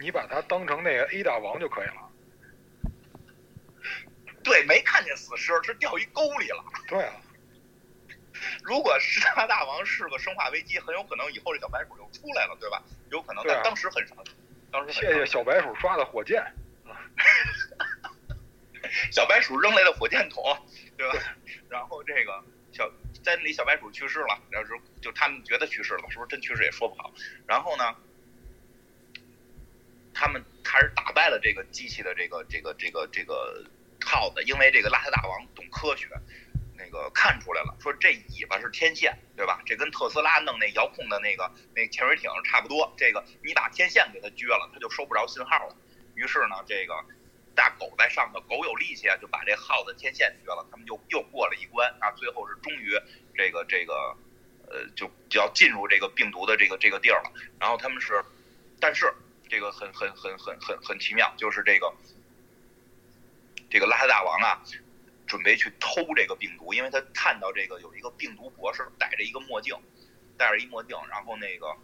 你把它当成那个 A 大王就可以了。对，没看见死尸，是掉一沟里了。对啊。如果是大大王是个生化危机，很有可能以后这小白鼠就出来了，对吧？有可能，但当时很伤心。当时谢谢小白鼠刷的火箭。小白鼠扔来的火箭筒，对吧？然后这个小在那里，小白鼠去世了，然后就他们觉得去世了，是不是真去世也说不好。然后呢，他们还是打败了这个机器的这个这个这个这个耗子，因为这个邋遢大王懂科学，那个看出来了，说这尾巴是天线，对吧？这跟特斯拉弄那遥控的那个那潜水艇差不多。这个你把天线给它撅了，它就收不着信号了。于是呢，这个。大狗在上头，狗有力气啊，就把这耗子天线绝了。他们就又过了一关啊，最后是终于这个这个呃，就就要进入这个病毒的这个这个地儿了。然后他们是，但是这个很很很很很很奇妙，就是这个这个拉大王啊，准备去偷这个病毒，因为他看到这个有一个病毒博士戴着一个墨镜，戴着一墨镜，然后那个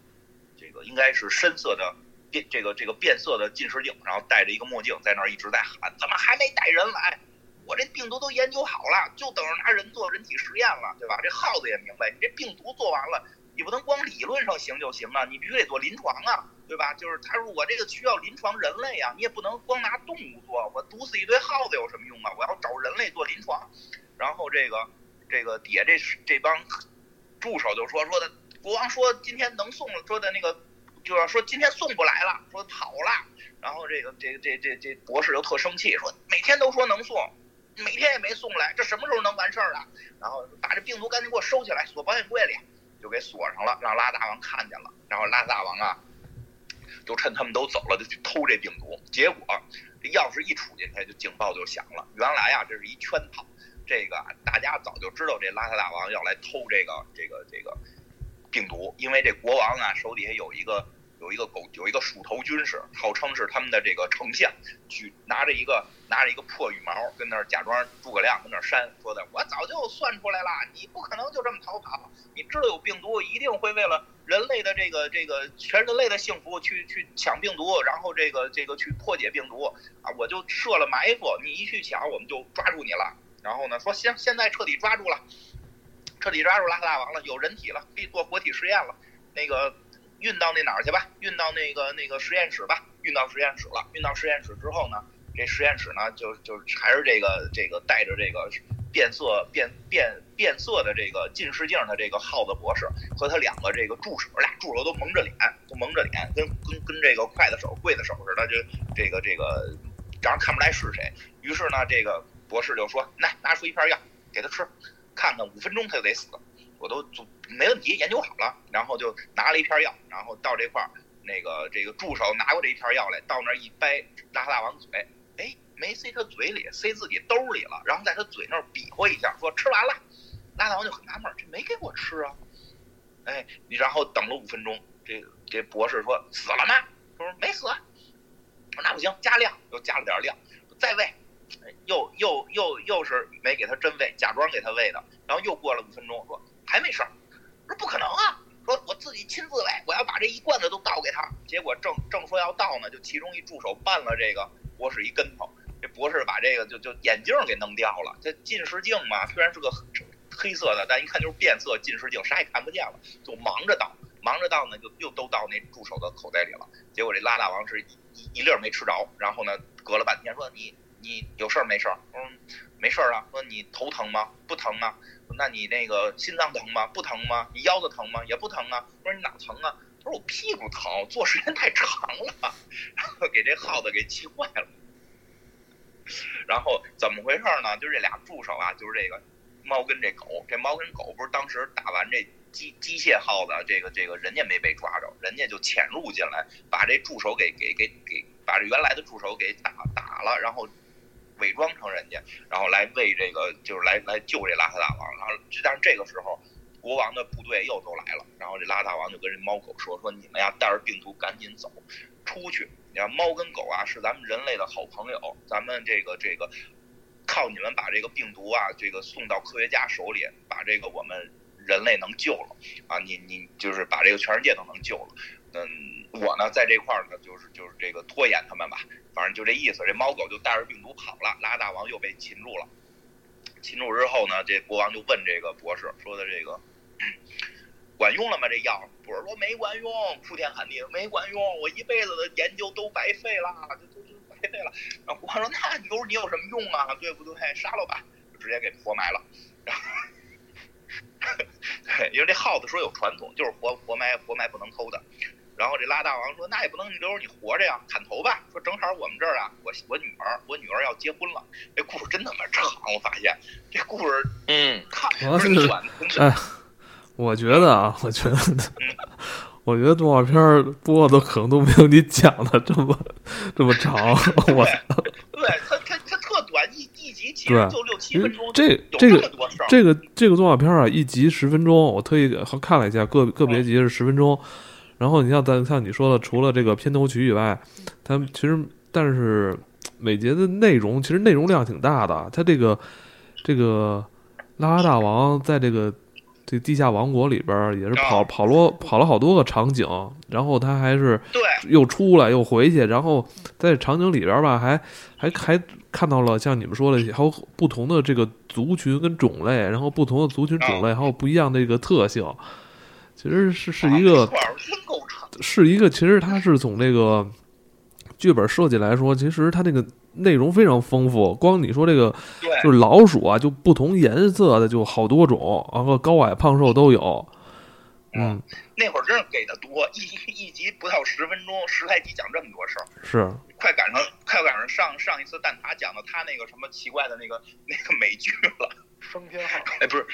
这个应该是深色的。变这个这个变色的近视镜，然后戴着一个墨镜，在那儿一直在喊：“怎么还没带人来？我这病毒都研究好了，就等着拿人做人体实验了，对吧？”这耗子也明白，你这病毒做完了，你不能光理论上行就行啊，你必须得做临床啊，对吧？就是他说我这个需要临床人类啊，你也不能光拿动物做，我毒死一堆耗子有什么用啊？我要找人类做临床。然后这个这个底下这这帮助手就说说的，国王说今天能送，说的那个。就要说今天送不来了，说跑了，然后这个这这这这博士又特生气，说每天都说能送，每天也没送来，这什么时候能完事儿啊？然后把这病毒赶紧给我收起来，锁保险柜里，就给锁上了，让拉大王看见了，然后拉大王啊，就趁他们都走了，就去偷这病毒，结果这钥匙一杵进去，就警报就响了。原来啊，这是一圈套，这个大家早就知道这邋遢大王要来偷这个这个这个。病毒，因为这国王啊手底下有一个有一个狗有一个鼠头军士，号称是他们的这个丞相，举拿着一个拿着一个破羽毛，跟那儿假装诸葛亮跟那儿扇，说的我早就算出来了，你不可能就这么逃跑，你知道有病毒，一定会为了人类的这个这个全人类的幸福去去抢病毒，然后这个这个去破解病毒啊，我就设了埋伏，你一去抢，我们就抓住你了。然后呢，说现现在彻底抓住了，彻底抓住拉大王了，有人体了，可以做活体实验了。那个运到那哪儿去吧？运到那个那个实验室吧。运到实验室了。运到实验室之后呢，这实验室呢就就还是这个这个带着这个变色变变变色的这个近视镜的这个耗子博士和他两个这个助手，俩助手都蒙着脸，都蒙着脸，跟跟跟这个刽子手刽子手似的，就这个这个让人看不出来是谁。于是呢，这个。博士就说：“来，拿出一片药给他吃，看看五分钟他就得死。我都没问题，研究好了。然后就拿了一片药，然后到这块儿，那个这个助手拿过这一片药来，到那儿一掰，拉大王嘴，哎，没塞他嘴里，塞自己兜里了。然后在他嘴那儿比划一下，说吃完了。拉大王就很纳闷，这没给我吃啊？哎，你然后等了五分钟，这这博士说死了吗？他说没死。说那不行，加量，又加了点量，再喂。”又又又又是没给他真喂，假装给他喂的。然后又过了五分钟，说还没事儿，说不可能啊，说我自己亲自喂，我要把这一罐子都倒给他。结果正正说要倒呢，就其中一助手绊了这个博士一跟头，这博士把这个就就眼镜给弄掉了。这近视镜嘛，虽然是个黑色的，但一看就是变色近视镜，啥也看不见了，就忙着倒，忙着倒呢，就又都倒那助手的口袋里了。结果这拉大王是一一粒没吃着，然后呢，隔了半天说你。你有事儿没事儿？嗯，没事儿啊。说你头疼吗？不疼啊。那你那个心脏疼吗？不疼吗？你腰子疼吗？也不疼啊。我说你哪疼啊？他说我屁股疼，坐时间太长了，然后给这耗子给气坏了。然后怎么回事呢？就是这俩助手啊，就是这个猫跟这狗。这猫跟狗不是当时打完这机机械耗子，这个这个人家没被抓着，人家就潜入进来，把这助手给给给给把这原来的助手给打打了，然后。伪装成人家，然后来为这个，就是来来救这邋遢大王。然后，但是这个时候，国王的部队又都来了。然后这邋遢大王就跟人猫狗说：“说你们呀，带着病毒赶紧走出去。你看，猫跟狗啊，是咱们人类的好朋友。咱们这个这个，靠你们把这个病毒啊，这个送到科学家手里，把这个我们人类能救了啊！你你就是把这个全世界都能救了。嗯，我呢，在这块儿呢，就是就是这个拖延他们吧。”反正就这意思，这猫狗就带着病毒跑了，拉大王又被擒住了。擒住之后呢，这国王就问这个博士说的这个管用了吗？这药？博士说没管用，哭天喊地没管用，我一辈子的研究都白费了，就就就白费了。然后国王说那牛你有什么用啊？对不对？杀了吧，就直接给活埋了。然后，因为这耗子说有传统，就是活活埋活埋不能偷的。然后这拉大王说：“那也不能留着你活着呀，砍头吧。”说正好我们这儿啊，我我女儿，我女儿要结婚了。这故事真他妈长，我发现这故事，嗯，看短。哎，我觉得啊，我觉得，我觉得动画片播的可能都没有你讲的这么这么长。我对他他他特短，一一集其实就六七分钟。这这个这个这个动画片啊，一集十分钟，我特意看了一下，个个别集是十分钟。然后你像咱像你说的，除了这个片头曲以外，它其实但是每节的内容其实内容量挺大的。它这个这个拉拉大王在这个这地下王国里边也是跑跑了跑了好多个场景，然后他还是又出来又回去，然后在场景里边吧，还还还看到了像你们说的，还有不同的这个族群跟种类，然后不同的族群种类还有不一样的一个特性。其实是是一个，是一个，其实它是从这个剧本设计来说，其实它这个内容非常丰富。光你说这个，就是老鼠啊，就不同颜色的就好多种，然后高矮胖瘦都有。嗯，那会儿真是给的多，一一集不到十分钟，十来集讲这么多事儿，是快赶上快赶上上上一次蛋挞讲的他那个什么奇怪的那个那个美剧了，升天号。哎，不是，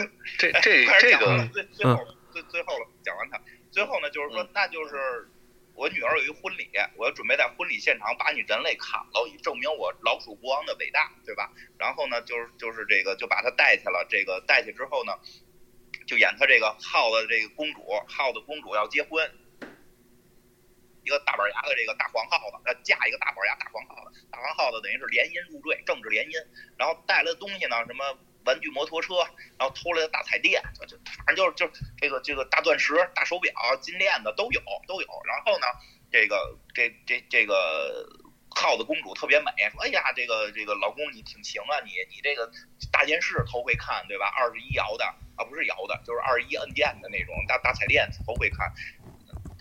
这 这这个嗯。最最后了，讲完它，最后呢，就是说，那就是我女儿有一婚礼，我要准备在婚礼现场把你人类砍了，以证明我老鼠国王的伟大，对吧？然后呢，就是就是这个，就把他带去了。这个带去之后呢，就演他这个耗子这个公主，耗子公主要结婚，一个大板牙的这个大黄耗子，他架一个大板牙大黄耗子，大黄耗子等于是联姻入赘，政治联姻，然后带来的东西呢，什么玩具摩托车，然后偷来的大彩电，就反正就是就这个这个大钻石、大手表、金链子都有都有。然后呢，这个这这这个耗子公主特别美，说哎呀，这个这个老公你挺行啊，你你这个大电视头回看对吧？二十一摇的啊，不是摇的，就是二十一摁键的那种大大彩电头回看，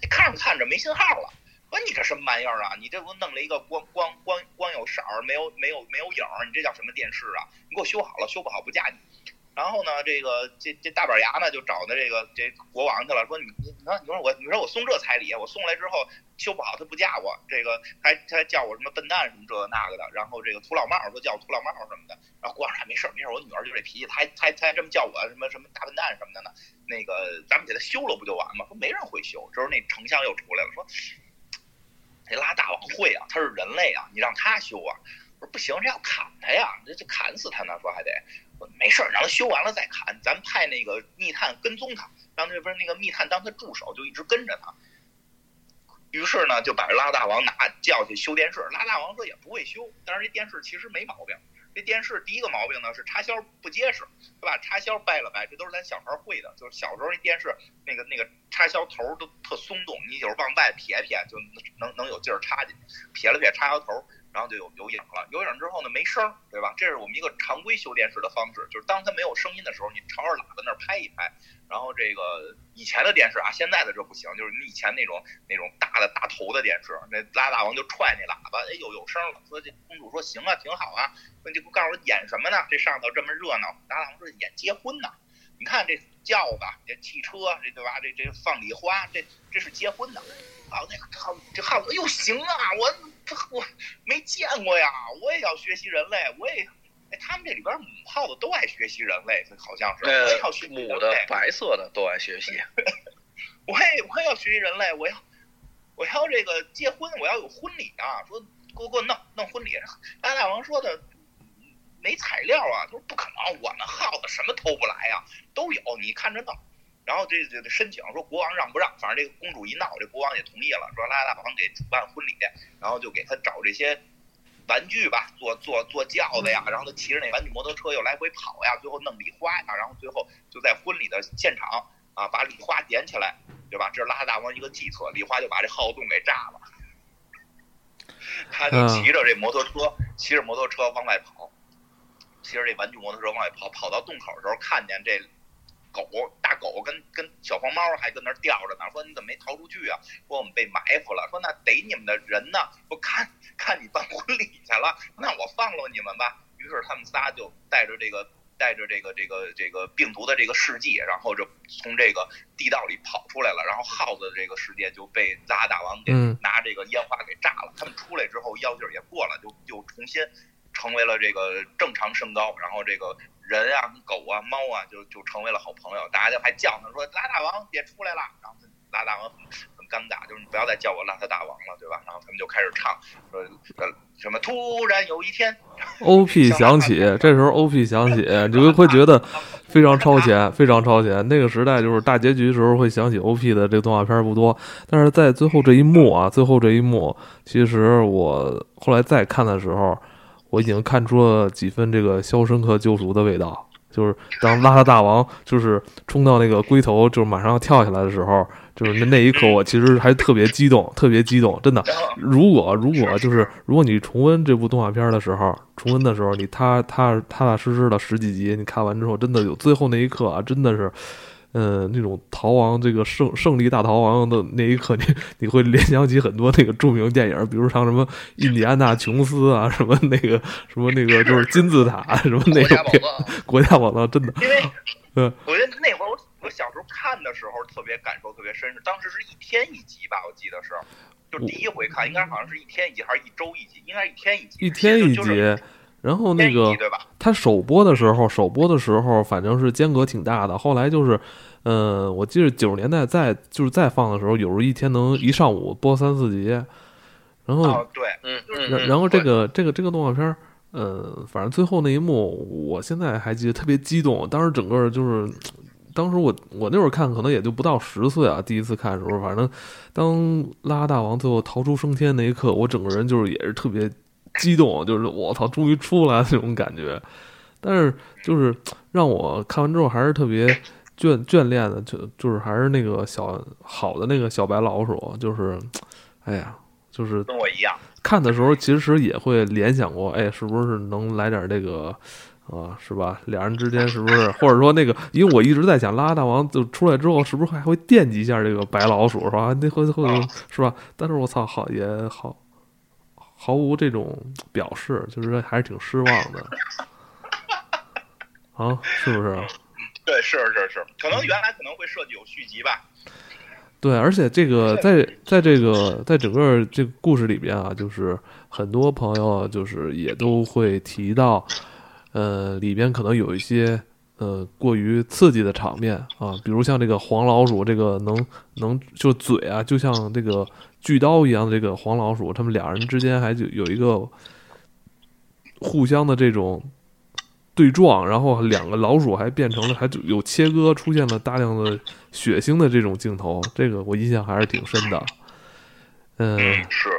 看着看着没信号了。说你这什么玩意儿啊？你这不弄了一个光光光光有色儿，没有没有没有影儿，你这叫什么电视啊？你给我修好了，修不好不嫁你。然后呢，这个这这大板牙呢就找的这个这国王去了，说你你你说你说我你说我送这彩礼，我送来之后修不好他不嫁我，这个还还叫我什么笨蛋什么这个那个的。然后这个土老帽说叫我土老帽什么的。然后国王说没事没事，我女儿就这脾气，他还他还这么叫我什么什么大笨蛋什么的呢？那个咱们给他修了不就完吗？说没人会修。这时候那丞相又出来了，说。这拉大王会啊，他是人类啊，你让他修啊？我说不行，这要砍他呀，这这砍死他呢。说还得，我没事，让他修完了再砍。咱派那个密探跟踪他，让那边那个密探当他助手，就一直跟着他。于是呢，就把拉大王拿叫去修电视。拉大王说也不会修，但是这电视其实没毛病。这电视第一个毛病呢是插销不结实，对吧？插销掰了掰，这都是咱小孩会的。就是小时候那电视那个那个插销头都特松动，你有时往外撇撇就能能有劲儿插进去，撇了撇插销头，然后就有有影了。有影之后呢没声，对吧？这是我们一个常规修电视的方式，就是当它没有声音的时候，你朝着喇叭那儿拍一拍。然后这个以前的电视啊，现在的这不行，就是你以前那种那种大的大头的电视，那拉大王就踹那喇叭，哎呦有声了。说这公主说行啊，挺好啊。说你告诉我演什么呢？这上头这么热闹。拉大王说演结婚呢。你看这轿子、这汽车，这对吧？这这放礼花，这这是结婚的。好，那个这汉子，哎呦行啊，我我没见过呀，我也要学习人类，我也。哎，他们这里边母耗子都爱学习人类，好像是。呃，母的白色的都爱学习。我也我也要学习人类，我要我要这个结婚，我要有婚礼啊！说给我给我弄弄婚礼。拉大王说的没材料啊，他说不可能，我们耗子什么偷不来呀，都有，你看着弄。然后这这申请说国王让不让？反正这个公主一闹，这国王也同意了，说拉大王给主办婚礼，然后就给他找这些。玩具吧，坐坐坐轿子呀，然后他骑着那玩具摩托车又来回跑呀，最后弄礼花呀，然后最后就在婚礼的现场啊，把礼花点起来，对吧？这是拉大王一个计策，礼花就把这耗子洞给炸了。他就骑着这摩托车，骑着摩托车往外跑，骑着这玩具摩托车往外跑，跑到洞口的时候看见这。狗大狗跟跟小黄猫还跟那儿吊着呢，说你怎么没逃出去啊？说我们被埋伏了，说那逮你们的人呢？说看看你办婚礼去了，那我放了你们吧。于是他们仨就带着这个带着这个这个这个病毒的这个试剂，然后就从这个地道里跑出来了。然后耗子的这个世界就被拉大王给拿这个烟花给炸了。他们出来之后药劲儿也过了，就就重新成为了这个正常身高，然后这个。人啊，狗啊，猫啊，就就成为了好朋友。大家就还叫他说：“拉大王别出来了。”然后拉大王很很尴尬，就是你不要再叫我邋遢大王了，对吧？然后他们就开始唱说：“什么突然有一天，OP 响起，这时候 OP 响起，你就会觉得非常超前，非常超前。那个时代就是大结局时候会想起 OP 的这个动画片不多，但是在最后这一幕啊，最后这一幕，其实我后来再看的时候。我已经看出了几分这个《肖申克救赎》的味道，就是当邋遢大王就是冲到那个龟头，就是马上要跳下来的时候，就是那那一刻，我其实还特别激动，特别激动，真的。如果如果就是如果你重温这部动画片的时候，重温的时候，你踏踏踏踏实实的十几集，你看完之后，真的有最后那一刻啊，真的是。嗯，那种逃亡，这个胜胜利大逃亡的那一刻，你 你会联想起很多那个著名电影，比如像什么印第安纳琼斯啊，什么那个什么那个就是金字塔什么那个国家宝藏，真的。因为，嗯，我觉得那会儿我我小时候看的时候特别感受特别深，是当时是一天一集吧，我记得是，就第一回看应该好像是一天一集还是一周一集，应该是一天一集，一天一集。然后那个他首播的时候，首播的时候反正是间隔挺大的，后来就是。嗯，我记得九十年代再就是再放的时候，有时候一天能一上午播三四集，然后对，嗯，然然后这个这个这个动画片儿，嗯，反正最后那一幕，我现在还记得特别激动，当时整个就是当时我我那会儿看可能也就不到十岁啊，第一次看的时候，反正当拉大王最后逃出升天那一刻，我整个人就是也是特别 激动，就是我操，终于出来那种感觉。但是就是让我看完之后还是特别眷眷恋的，就就是还是那个小好的那个小白老鼠，就是哎呀，就是跟我一样。看的时候其实也会联想过，哎，是不是能来点这个？啊，是吧？俩人之间是不是，或者说那个，因为我一直在想，拉大王就出来之后，是不是还会惦记一下这个白老鼠，是吧？那会会是吧？但是我操，好也好，毫无这种表示，就是还是挺失望的。啊，是不是？对，是是是，可能原来可能会设计有续集吧。对，而且这个在在这个在整个这个故事里边啊，就是很多朋友就是也都会提到。呃，里边可能有一些呃过于刺激的场面啊，比如像这个黄老鼠，这个能能就嘴啊，就像这个锯刀一样的这个黄老鼠，他们俩人之间还就有一个互相的这种对撞，然后两个老鼠还变成了还有切割，出现了大量的血腥的这种镜头，这个我印象还是挺深的。嗯，是。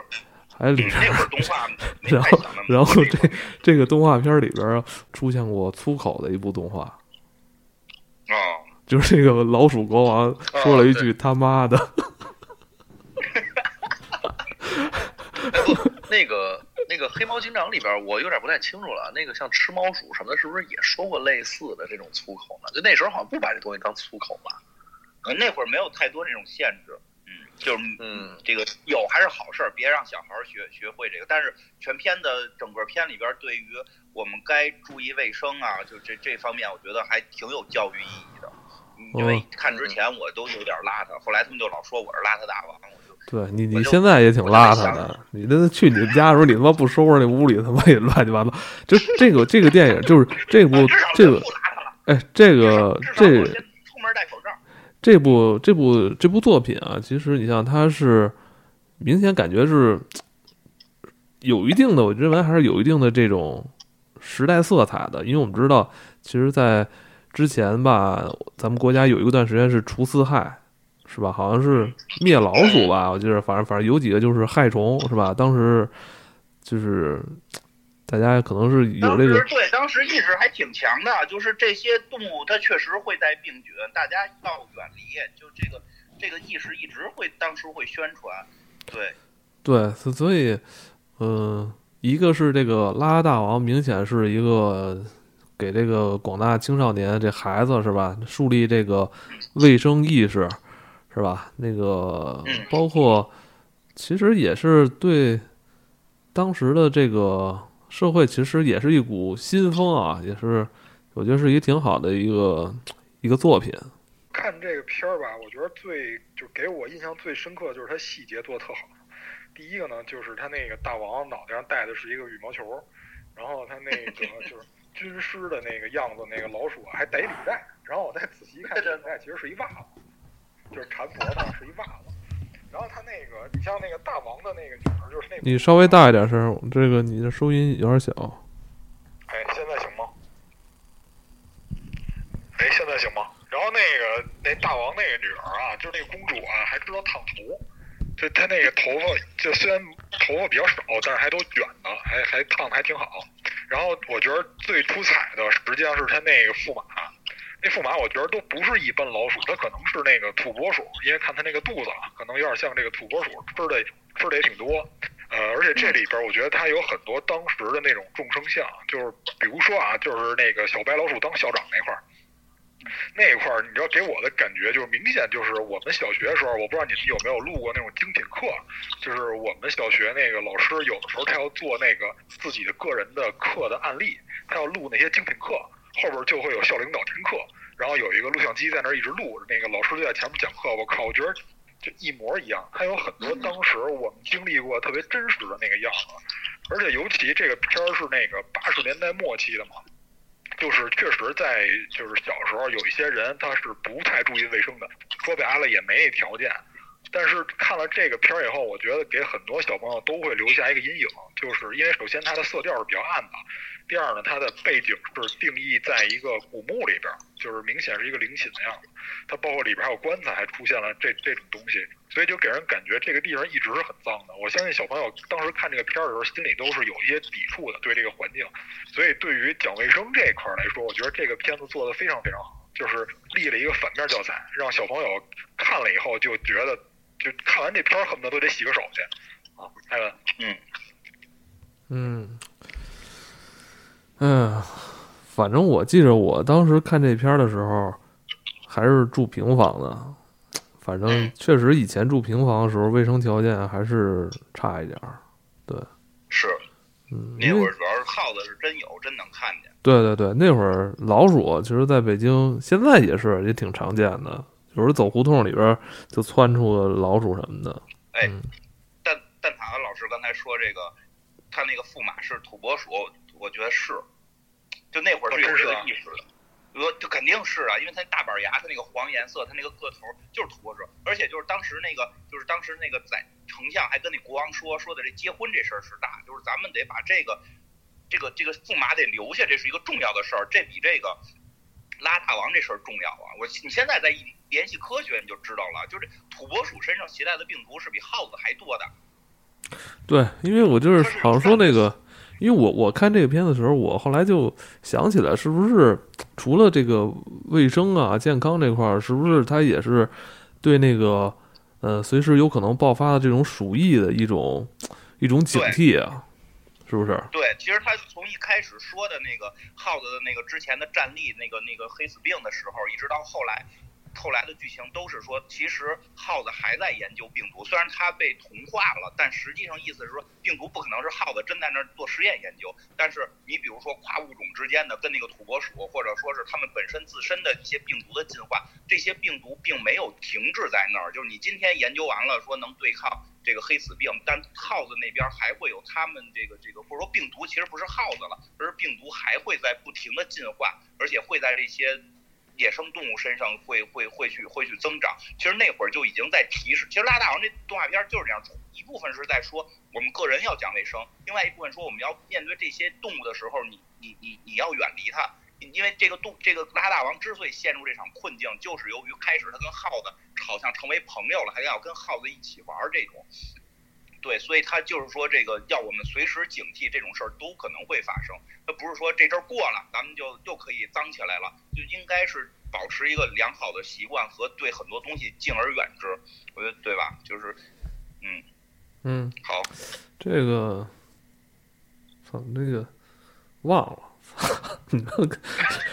还里边，然后然后这这个动画片里边出现过粗口的一部动画，啊，就是这个老鼠国王说了一句他妈的，不，那个那个黑猫警长里边我有点不太清楚了，那个像吃猫鼠什么的，是不是也说过类似的这种粗口呢？就那时候好像不把这东西当粗口吧？那会儿没有太多这种限制。嗯就是嗯，这个有还是好事儿，别让小孩学学会这个。但是全片的整个片里边，对于我们该注意卫生啊，就这这方面，我觉得还挺有教育意义的。因为看之前我都有点邋遢，后来他们就老说我是邋遢大王，对你你现在也挺邋遢的。你那去你们家的时候，你他妈不收拾那屋里，他妈也乱七八糟。就这个这个电影，就是 这部这个，哎，这个这。这部这部这部作品啊，其实你像它是明显感觉是有一定的，我认为还是有一定的这种时代色彩的。因为我们知道，其实，在之前吧，咱们国家有一段时间是除四害，是吧？好像是灭老鼠吧，我记得，反正反正有几个就是害虫，是吧？当时就是。大家可能是有这个对，当时意识还挺强的，就是这些动物它确实会带病菌，大家要远离。就这个这个意识一直会当时会宣传，对对，所以嗯，一个是这个拉大王，明显是一个给这个广大青少年这孩子是吧，树立这个卫生意识是吧？那个包括其实也是对当时的这个。社会其实也是一股新风啊，也是，我觉得是一个挺好的一个一个作品。看这个片儿吧，我觉得最就给我印象最深刻的就是它细节做的特好。第一个呢，就是他那个大王脑袋上戴的是一个羽毛球，然后他那个 就是军师的那个样子，那个老鼠还戴领带，然后我再仔细一看，这领带其实是一袜子，就是缠脖子是一袜子。然后他那个，你像那个大王的那个女儿，就是那你稍微大一点声，这个你的收音有点小。哎，现在行吗？哎，现在行吗？然后那个那大王那个女儿啊，就是那个公主啊，还知道烫头，就她那个头发，就虽然头发比较少，但是还都卷的，还还烫的还挺好。然后我觉得最出彩的，实际上是他那个驸马。那驸马我觉得都不是一般老鼠，它可能是那个土拨鼠，因为看它那个肚子啊，可能有点像这个土拨鼠，吃的吃的也挺多。呃，而且这里边我觉得它有很多当时的那种众生相，就是比如说啊，就是那个小白老鼠当校长那块儿，那一块儿你知道给我的感觉就是明显就是我们小学的时候，我不知道你们有没有录过那种精品课，就是我们小学那个老师有的时候他要做那个自己的个人的课的案例，他要录那些精品课。后边就会有校领导听课，然后有一个录像机在那儿一直录，那个老师就在前面讲课。我靠，我觉得就一模一样，还有很多当时我们经历过特别真实的那个样子。而且尤其这个片儿是那个八十年代末期的嘛，就是确实在就是小时候有一些人他是不太注意卫生的，说白了也没条件，但是看了这个片儿以后，我觉得给很多小朋友都会留下一个阴影，就是因为首先它的色调是比较暗的，第二呢，它的背景是定义在一个古墓里边，就是明显是一个陵寝的样子，它包括里边还有棺材，还出现了这这种东西，所以就给人感觉这个地方一直是很脏的。我相信小朋友当时看这个片儿的时候，心里都是有一些抵触的，对这个环境。所以对于讲卫生这一块来说，我觉得这个片子做的非常非常好，就是立了一个反面教材，让小朋友看了以后就觉得。就看完这片儿，恨不得都得洗个手去啊！艾文，嗯嗯嗯，反正我记着，我当时看这片儿的时候，还是住平房的。反正确实，以前住平房的时候，卫生条件还是差一点儿。对，是，嗯，那会儿主要是耗子是真有，真能看见。对对对，那会儿老鼠其实在北京现在也是也挺常见的。有时候走胡同里边就窜出了老鼠什么的。哎，蛋蛋挞老师刚才说这个，他那个驸马是土拨鼠，我觉得是，就那会儿是有这个意识的。呃就肯定是啊，因为他大板牙，他那个黄颜色，他那个个头就是土拨鼠，而且就是当时那个，就是当时那个宰丞相还跟那国王说说的这结婚这事儿是大，就是咱们得把这个这个这个驸马得留下，这是一个重要的事儿，这比这个拉大王这事儿重要啊！我你现在再一。联系科学，你就知道了，就是土拨鼠身上携带的病毒是比耗子还多的。对，因为我就是好像说那个，因为我我看这个片子的时候，我后来就想起来，是不是除了这个卫生啊、健康这块儿，是不是它也是对那个呃随时有可能爆发的这种鼠疫的一种一种警惕啊？是不是？对，其实他从一开始说的那个耗子的那个之前的战例，那个那个黑死病的时候，一直到后来。后来的剧情都是说，其实耗子还在研究病毒，虽然它被同化了，但实际上意思是说，病毒不可能是耗子真在那儿做实验研究。但是你比如说跨物种之间的，跟那个土拨鼠，或者说是它们本身自身的一些病毒的进化，这些病毒并没有停滞在那儿。就是你今天研究完了，说能对抗这个黑死病，但耗子那边还会有他们这个这个，或者说病毒其实不是耗子了，而是病毒还会在不停的进化，而且会在这些。野生动物身上会会会去会去增长，其实那会儿就已经在提示。其实《拉大王》这动画片就是这样，一部分是在说我们个人要讲卫生，另外一部分说我们要面对这些动物的时候，你你你你要远离它，因为这个动这个拉大王之所以陷入这场困境，就是由于开始他跟耗子好像成为朋友了，还要跟耗子一起玩这种。对，所以他就是说，这个要我们随时警惕，这种事儿都可能会发生。他不是说这阵儿过了，咱们就又可以脏起来了，就应该是保持一个良好的习惯和对很多东西敬而远之。我觉得对吧？就是，嗯嗯，好，这个，操，那个忘了，操，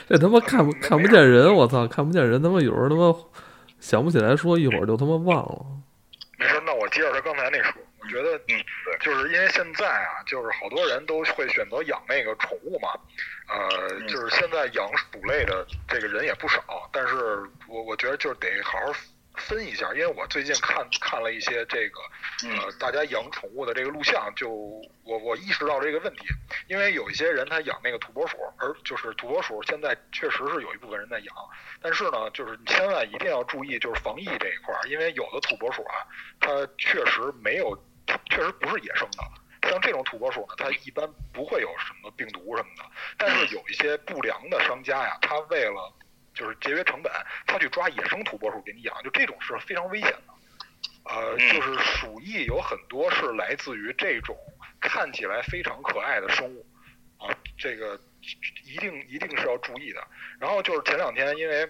这他妈看不看不见人，我操，看不见人，他妈有时候他妈想不起来说，一会儿就他妈忘了。没事，那我接着他刚才那说。我觉得，嗯，对，就是因为现在啊，就是好多人都会选择养那个宠物嘛，呃，就是现在养鼠类的这个人也不少，但是我我觉得就是得好好分一下，因为我最近看看了一些这个，呃，大家养宠物的这个录像，就我我意识到这个问题，因为有一些人他养那个土拨鼠，而就是土拨鼠现在确实是有一部分人在养，但是呢，就是你千万一定要注意，就是防疫这一块儿，因为有的土拨鼠啊，它确实没有。确实不是野生的，像这种土拨鼠呢，它一般不会有什么病毒什么的。但是有一些不良的商家呀，他为了就是节约成本，他去抓野生土拨鼠给你养，就这种是非常危险的。呃，就是鼠疫有很多是来自于这种看起来非常可爱的生物啊，这个一定一定是要注意的。然后就是前两天因为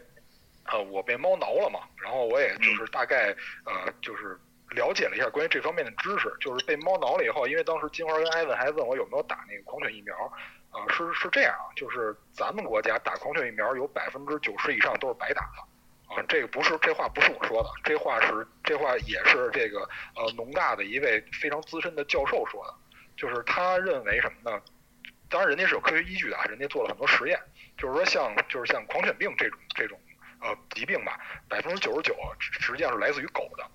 呃我被猫挠了嘛，然后我也就是大概呃就是。了解了一下关于这方面的知识，就是被猫挠了以后，因为当时金花跟艾文还问我有没有打那个狂犬疫苗，呃，是是这样啊，就是咱们国家打狂犬疫苗有百分之九十以上都是白打的，啊，这个不是这话不是我说的，这话是这话也是这个呃农大的一位非常资深的教授说的，就是他认为什么呢？当然人家是有科学依据的啊，人家做了很多实验，就是说像就是像狂犬病这种这种呃疾病吧，百分之九十九实际上是来自于狗的。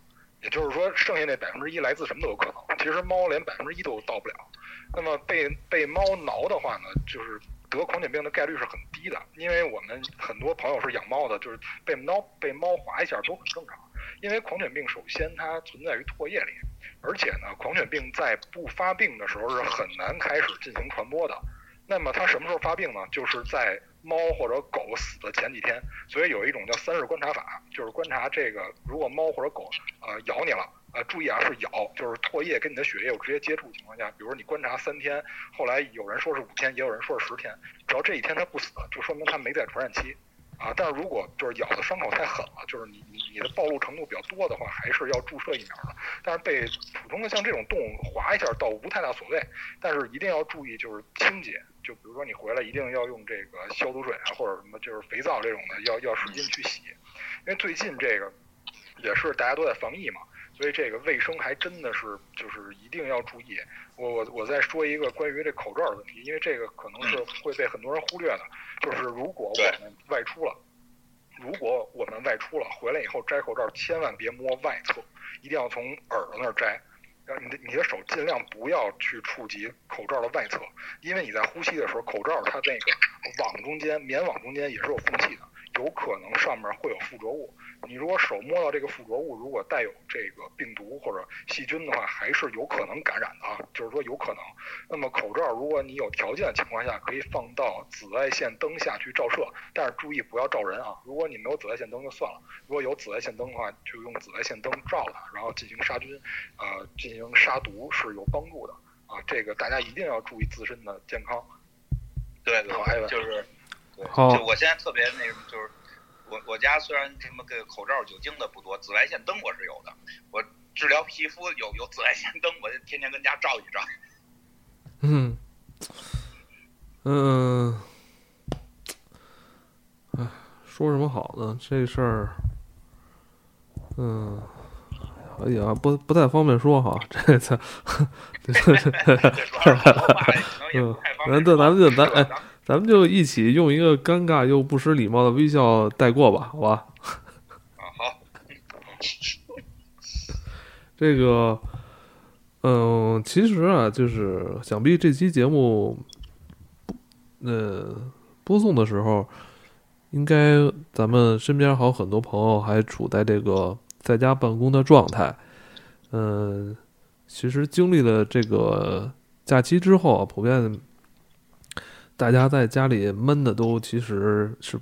也就是说，剩下那百分之一来自什么都有可能。其实猫连百分之一都到不了。那么被被猫挠的话呢，就是得狂犬病的概率是很低的。因为我们很多朋友是养猫的，就是被猫被猫划一下都很正常。因为狂犬病首先它存在于唾液里，而且呢，狂犬病在不发病的时候是很难开始进行传播的。那么它什么时候发病呢？就是在猫或者狗死的前几天。所以有一种叫三日观察法，就是观察这个如果猫或者狗呃咬你了，呃注意啊是咬，就是唾液跟你的血液有直接接触情况下，比如说你观察三天，后来有人说是五天，也有人说是十天，只要这一天它不死，就说明它没在传染期。啊，但是如果就是咬的伤口太狠了，就是你你你的暴露程度比较多的话，还是要注射疫苗的。但是被普通的像这种动物划一下倒无太大所谓，但是一定要注意就是清洁，就比如说你回来一定要用这个消毒水啊，或者什么就是肥皂这种的，要要使劲去洗。因为最近这个也是大家都在防疫嘛，所以这个卫生还真的是就是一定要注意。我我我再说一个关于这口罩的问题，因为这个可能是会被很多人忽略的。就是如果我们外出了，如果我们外出了，回来以后摘口罩，千万别摸外侧，一定要从耳朵那儿摘。然后你的你的手尽量不要去触及口罩的外侧，因为你在呼吸的时候，口罩它那个网中间棉网中间也是有缝隙的，有可能上面会有附着物。你如果手摸到这个附着物，如果带有这个病毒或者细菌的话，还是有可能感染的啊，就是说有可能。那么口罩，如果你有条件的情况下，可以放到紫外线灯下去照射，但是注意不要照人啊。如果你没有紫外线灯就算了，如果有紫外线灯的话，就用紫外线灯照它，然后进行杀菌，呃，进行杀毒是有帮助的啊。这个大家一定要注意自身的健康。对对，好，艾文，就是，对，就我现在特别那什么，就是。我我家虽然什么个口罩酒精的不多，紫外线灯我是有的。我治疗皮肤有有紫外线灯，我就天天跟家照一照。嗯嗯，哎，说什么好呢？这事儿，嗯，哎呀，不不太方便说哈。这次，嗯，那这咱们就咱哎。咱们就一起用一个尴尬又不失礼貌的微笑带过吧，好吧？啊，好。这个，嗯，其实啊，就是想必这期节目，呃，播送的时候，应该咱们身边还有很多朋友还处在这个在家办公的状态。嗯，其实经历了这个假期之后啊，普遍。大家在家里闷的都其实是，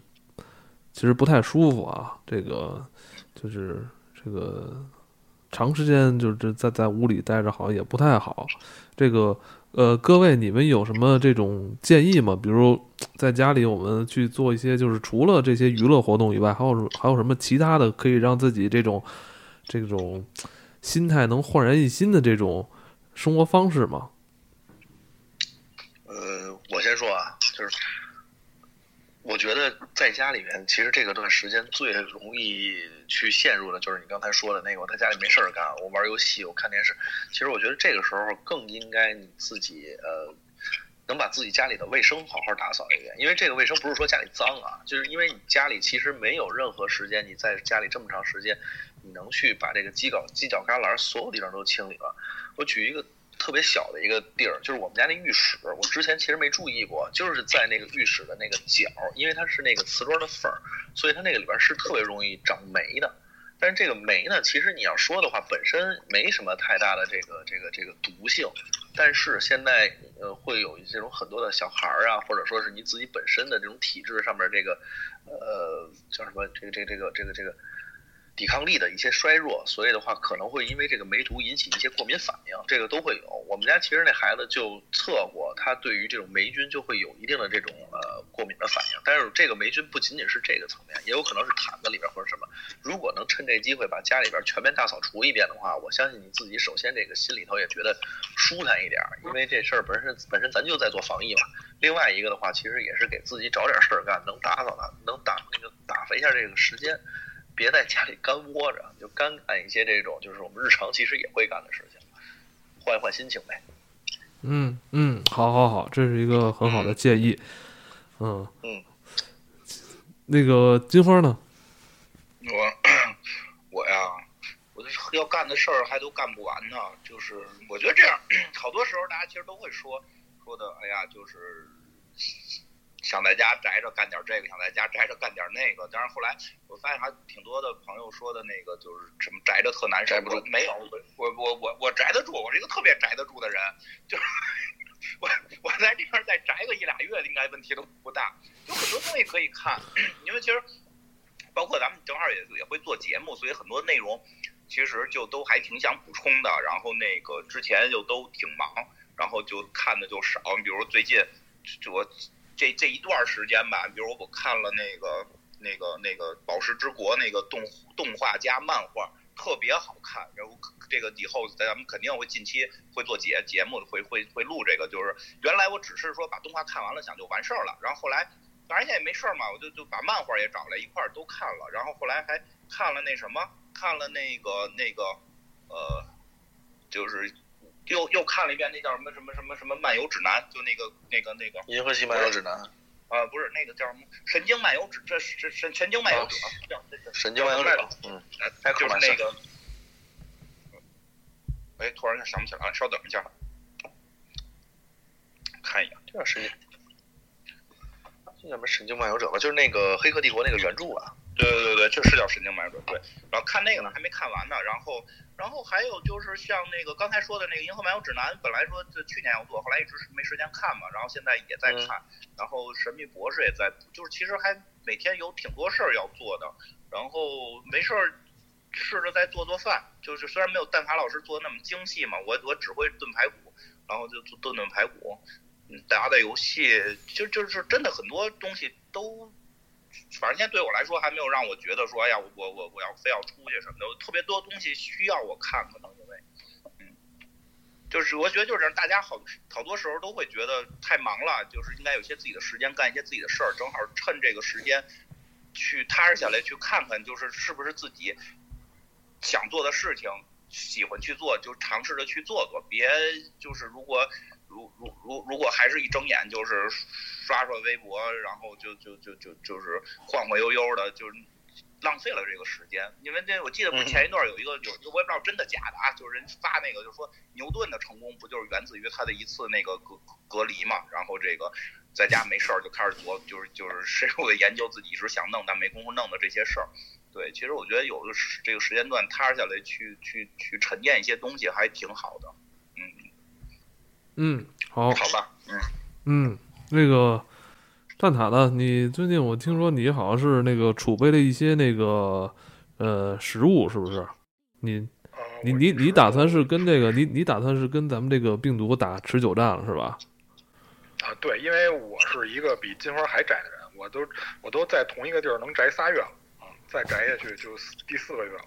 其实不太舒服啊。这个就是这个长时间就是在在屋里待着，好像也不太好。这个呃，各位你们有什么这种建议吗？比如在家里我们去做一些，就是除了这些娱乐活动以外，还有还有什么其他的可以让自己这种这种心态能焕然一新的这种生活方式吗？我先说啊，就是我觉得在家里面，其实这个段时间最容易去陷入的，就是你刚才说的那个，我在家里没事儿干，我玩游戏，我看电视。其实我觉得这个时候更应该你自己呃，能把自己家里的卫生好好打扫一遍。因为这个卫生不是说家里脏啊，就是因为你家里其实没有任何时间，你在家里这么长时间，你能去把这个犄角犄角旮旯所有地方都清理了。我举一个。特别小的一个地儿，就是我们家那浴室。我之前其实没注意过，就是在那个浴室的那个角，因为它是那个瓷砖的缝儿，所以它那个里边是特别容易长霉的。但是这个霉呢，其实你要说的话，本身没什么太大的这个这个这个毒性。但是现在呃，会有这种很多的小孩儿啊，或者说是你自己本身的这种体质上面这个呃叫什么这个这个这个这个这个。抵抗力的一些衰弱，所以的话可能会因为这个梅毒引起一些过敏反应，这个都会有。我们家其实那孩子就测过，他对于这种霉菌就会有一定的这种呃过敏的反应。但是这个霉菌不仅仅是这个层面，也有可能是毯子里边或者什么。如果能趁这机会把家里边全面大扫除一遍的话，我相信你自己首先这个心里头也觉得舒坦一点，因为这事儿本身本身咱就在做防疫嘛。另外一个的话，其实也是给自己找点事儿干，能打扫它，能打那个打发一下这个时间。别在家里干窝着，就干干一些这种，就是我们日常其实也会干的事情，换一换心情呗。嗯嗯，好，好，好，这是一个很好的建议。嗯嗯，那个金花呢？我我呀，我要干的事儿还都干不完呢。就是我觉得这样，好多时候大家其实都会说说的，哎呀，就是想在家宅着干点这个，想在家宅着干点那个。但是后来我发现还挺多的朋友说的那个就是什么宅着特难受，宅不住。没有，我我我我宅得住，我是一个特别宅得住的人。就是 我我在这边再宅个一俩月，应该问题都不大。有很多东西可以看，因为其实包括咱们正好也也会做节目，所以很多内容其实就都还挺想补充的。然后那个之前就都挺忙，然后就看的就少。你比如最近我。这这一段时间吧，比如我看了那个那个那个《宝石之国》那个动动画加漫画，特别好看。然后这个以后咱们肯定会近期会做节节目，会会会录这个。就是原来我只是说把动画看完了，想就完事儿了。然后后来反正现在也没事儿嘛，我就就把漫画也找来一块儿都看了。然后后来还看了那什么，看了那个那个呃，就是。又又看了一遍那叫什么什么什么什么漫游指南，就那个那个那个银河系漫游指南啊，不是那个叫什么神经漫游指，这是神神经漫游者，叫神经漫游者，嗯，就是那个，哎，突然间想不起来了，稍等一下，看一眼，这叫神经，这叫什么神经漫游者吧？就是那个黑客帝国那个原著啊。对对对对，这是叫神经漫游者，对。然后看那个呢，还没看完呢，然后。然后还有就是像那个刚才说的那个《银河漫游指南》，本来说就去年要做，后来一直是没时间看嘛。然后现在也在看，然后《神秘博士》也在，就是其实还每天有挺多事儿要做的。然后没事儿试着再做做饭，就是虽然没有蛋挞老师做的那么精细嘛，我我只会炖排骨，然后就做炖炖排骨，嗯，打打游戏，就就是真的很多东西都。反正现在对我来说还没有让我觉得说，哎呀，我我我要非要出去什么的，特别多东西需要我看，可能因为，嗯，就是我觉得就是大家好好多时候都会觉得太忙了，就是应该有些自己的时间干一些自己的事儿，正好趁这个时间去踏实下来去看看，就是是不是自己想做的事情，喜欢去做就尝试着去做做，别就是如果。如如如如果还是一睁眼就是刷刷微博，然后就就就就就是晃晃悠悠的，就是浪费了这个时间。因为那我记得不是前一段有一个有，我也不知道真的假的啊，就是人发那个就说牛顿的成功不就是源自于他的一次那个隔隔离嘛？然后这个在家没事儿就开始做，就是就是深入的研究自己一直想弄但没工夫弄的这些事儿。对，其实我觉得有的这个时间段踏实下来去去去沉淀一些东西还挺好的。嗯，好，好吧，嗯，嗯，那个蛋挞呢？你最近我听说你好像是那个储备了一些那个呃食物，是不是？你，你你你打算是跟这个你你打算是跟咱们这个病毒打持久战了，是吧？啊，对，因为我是一个比金花还宅的人，我都我都在同一个地儿能宅仨月了啊，再宅下去就第四个月了。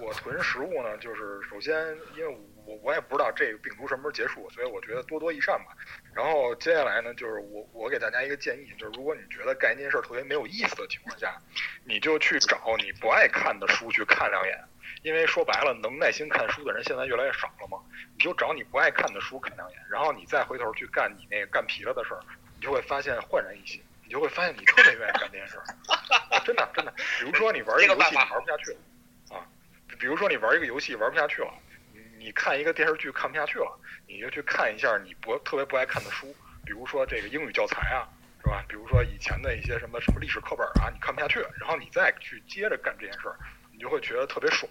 我囤食物呢，就是首先因为。我我也不知道这个病毒什么时候结束，所以我觉得多多益善吧。然后接下来呢，就是我我给大家一个建议，就是如果你觉得干一件事特别没有意思的情况下，你就去找你不爱看的书去看两眼。因为说白了，能耐心看书的人现在越来越少了嘛。你就找你不爱看的书看两眼，然后你再回头去干你那个干疲了的事儿，你就会发现焕然一新，你就会发现你特别愿意干这件事儿。真的真的，比如说你玩一个游戏你玩不下去了啊，比如说你玩一个游戏玩不下去了。你看一个电视剧看不下去了，你就去看一下你不特别不爱看的书，比如说这个英语教材啊，是吧？比如说以前的一些什么什么历史课本啊，你看不下去，然后你再去接着干这件事儿，你就会觉得特别爽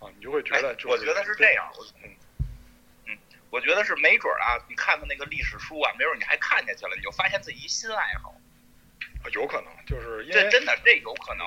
啊，你就会觉得就我觉得是这样，我嗯嗯，我觉得是没准儿啊，你看看那个历史书啊，没准你还看下去了，你就发现自己一新爱好，有可能就是因为这真的这有可能，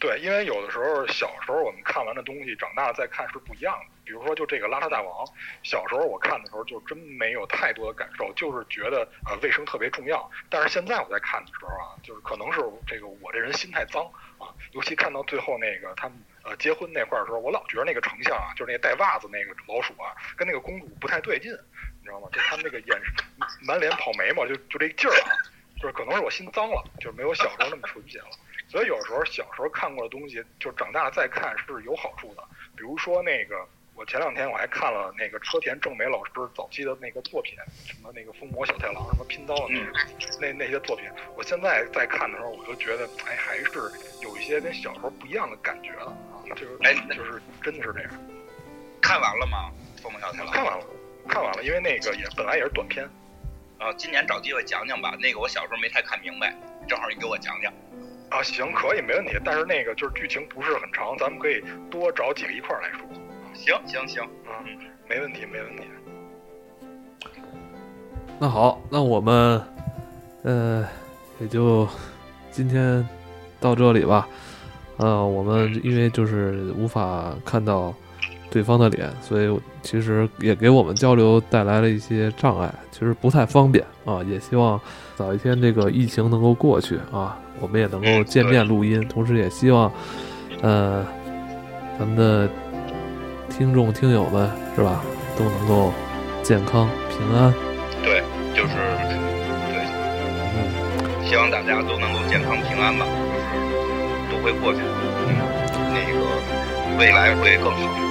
对，因为有的时候小时候我们看完的东西，长大再看是不一样的。比如说，就这个邋遢大王，小时候我看的时候就真没有太多的感受，就是觉得呃卫生特别重要。但是现在我在看的时候啊，就是可能是这个我这人心太脏啊，尤其看到最后那个他们呃结婚那块儿的时候，我老觉得那个丞相啊，就是那个带袜子那个老鼠啊，跟那个公主不太对劲，你知道吗？就他们那个眼神，满脸跑眉毛，就就这劲儿啊，就是可能是我心脏了，就没有小时候那么纯洁了。所以有时候小时候看过的东西，就长大再看是有好处的。比如说那个。我前两天我还看了那个车田正美老师早期的那个作品，什么那个疯魔小太郎，什么拼刀的那个，那那些作品，我现在在看的时候，我就觉得，哎，还是有一些跟小时候不一样的感觉了啊，就是，哎，就是真的是这样。看完了吗？疯魔小太郎？看完了，看完了，因为那个也本来也是短片。呃，今年找机会讲讲吧。那个我小时候没太看明白，正好你给我讲讲。啊，行，可以，没问题。但是那个就是剧情不是很长，咱们可以多找几个一块儿来说。行行行，嗯，没问题，没问题。那好，那我们，呃，也就今天到这里吧。呃，我们因为就是无法看到对方的脸，所以其实也给我们交流带来了一些障碍，其实不太方便啊。也希望早一天这个疫情能够过去啊，我们也能够见面录音。同时也希望，呃，咱们的听众听友们是吧，都能够健康平安。对，就是对，嗯，希望大家都能够健康平安吧，就是都会过去的，嗯，那个未来会更好。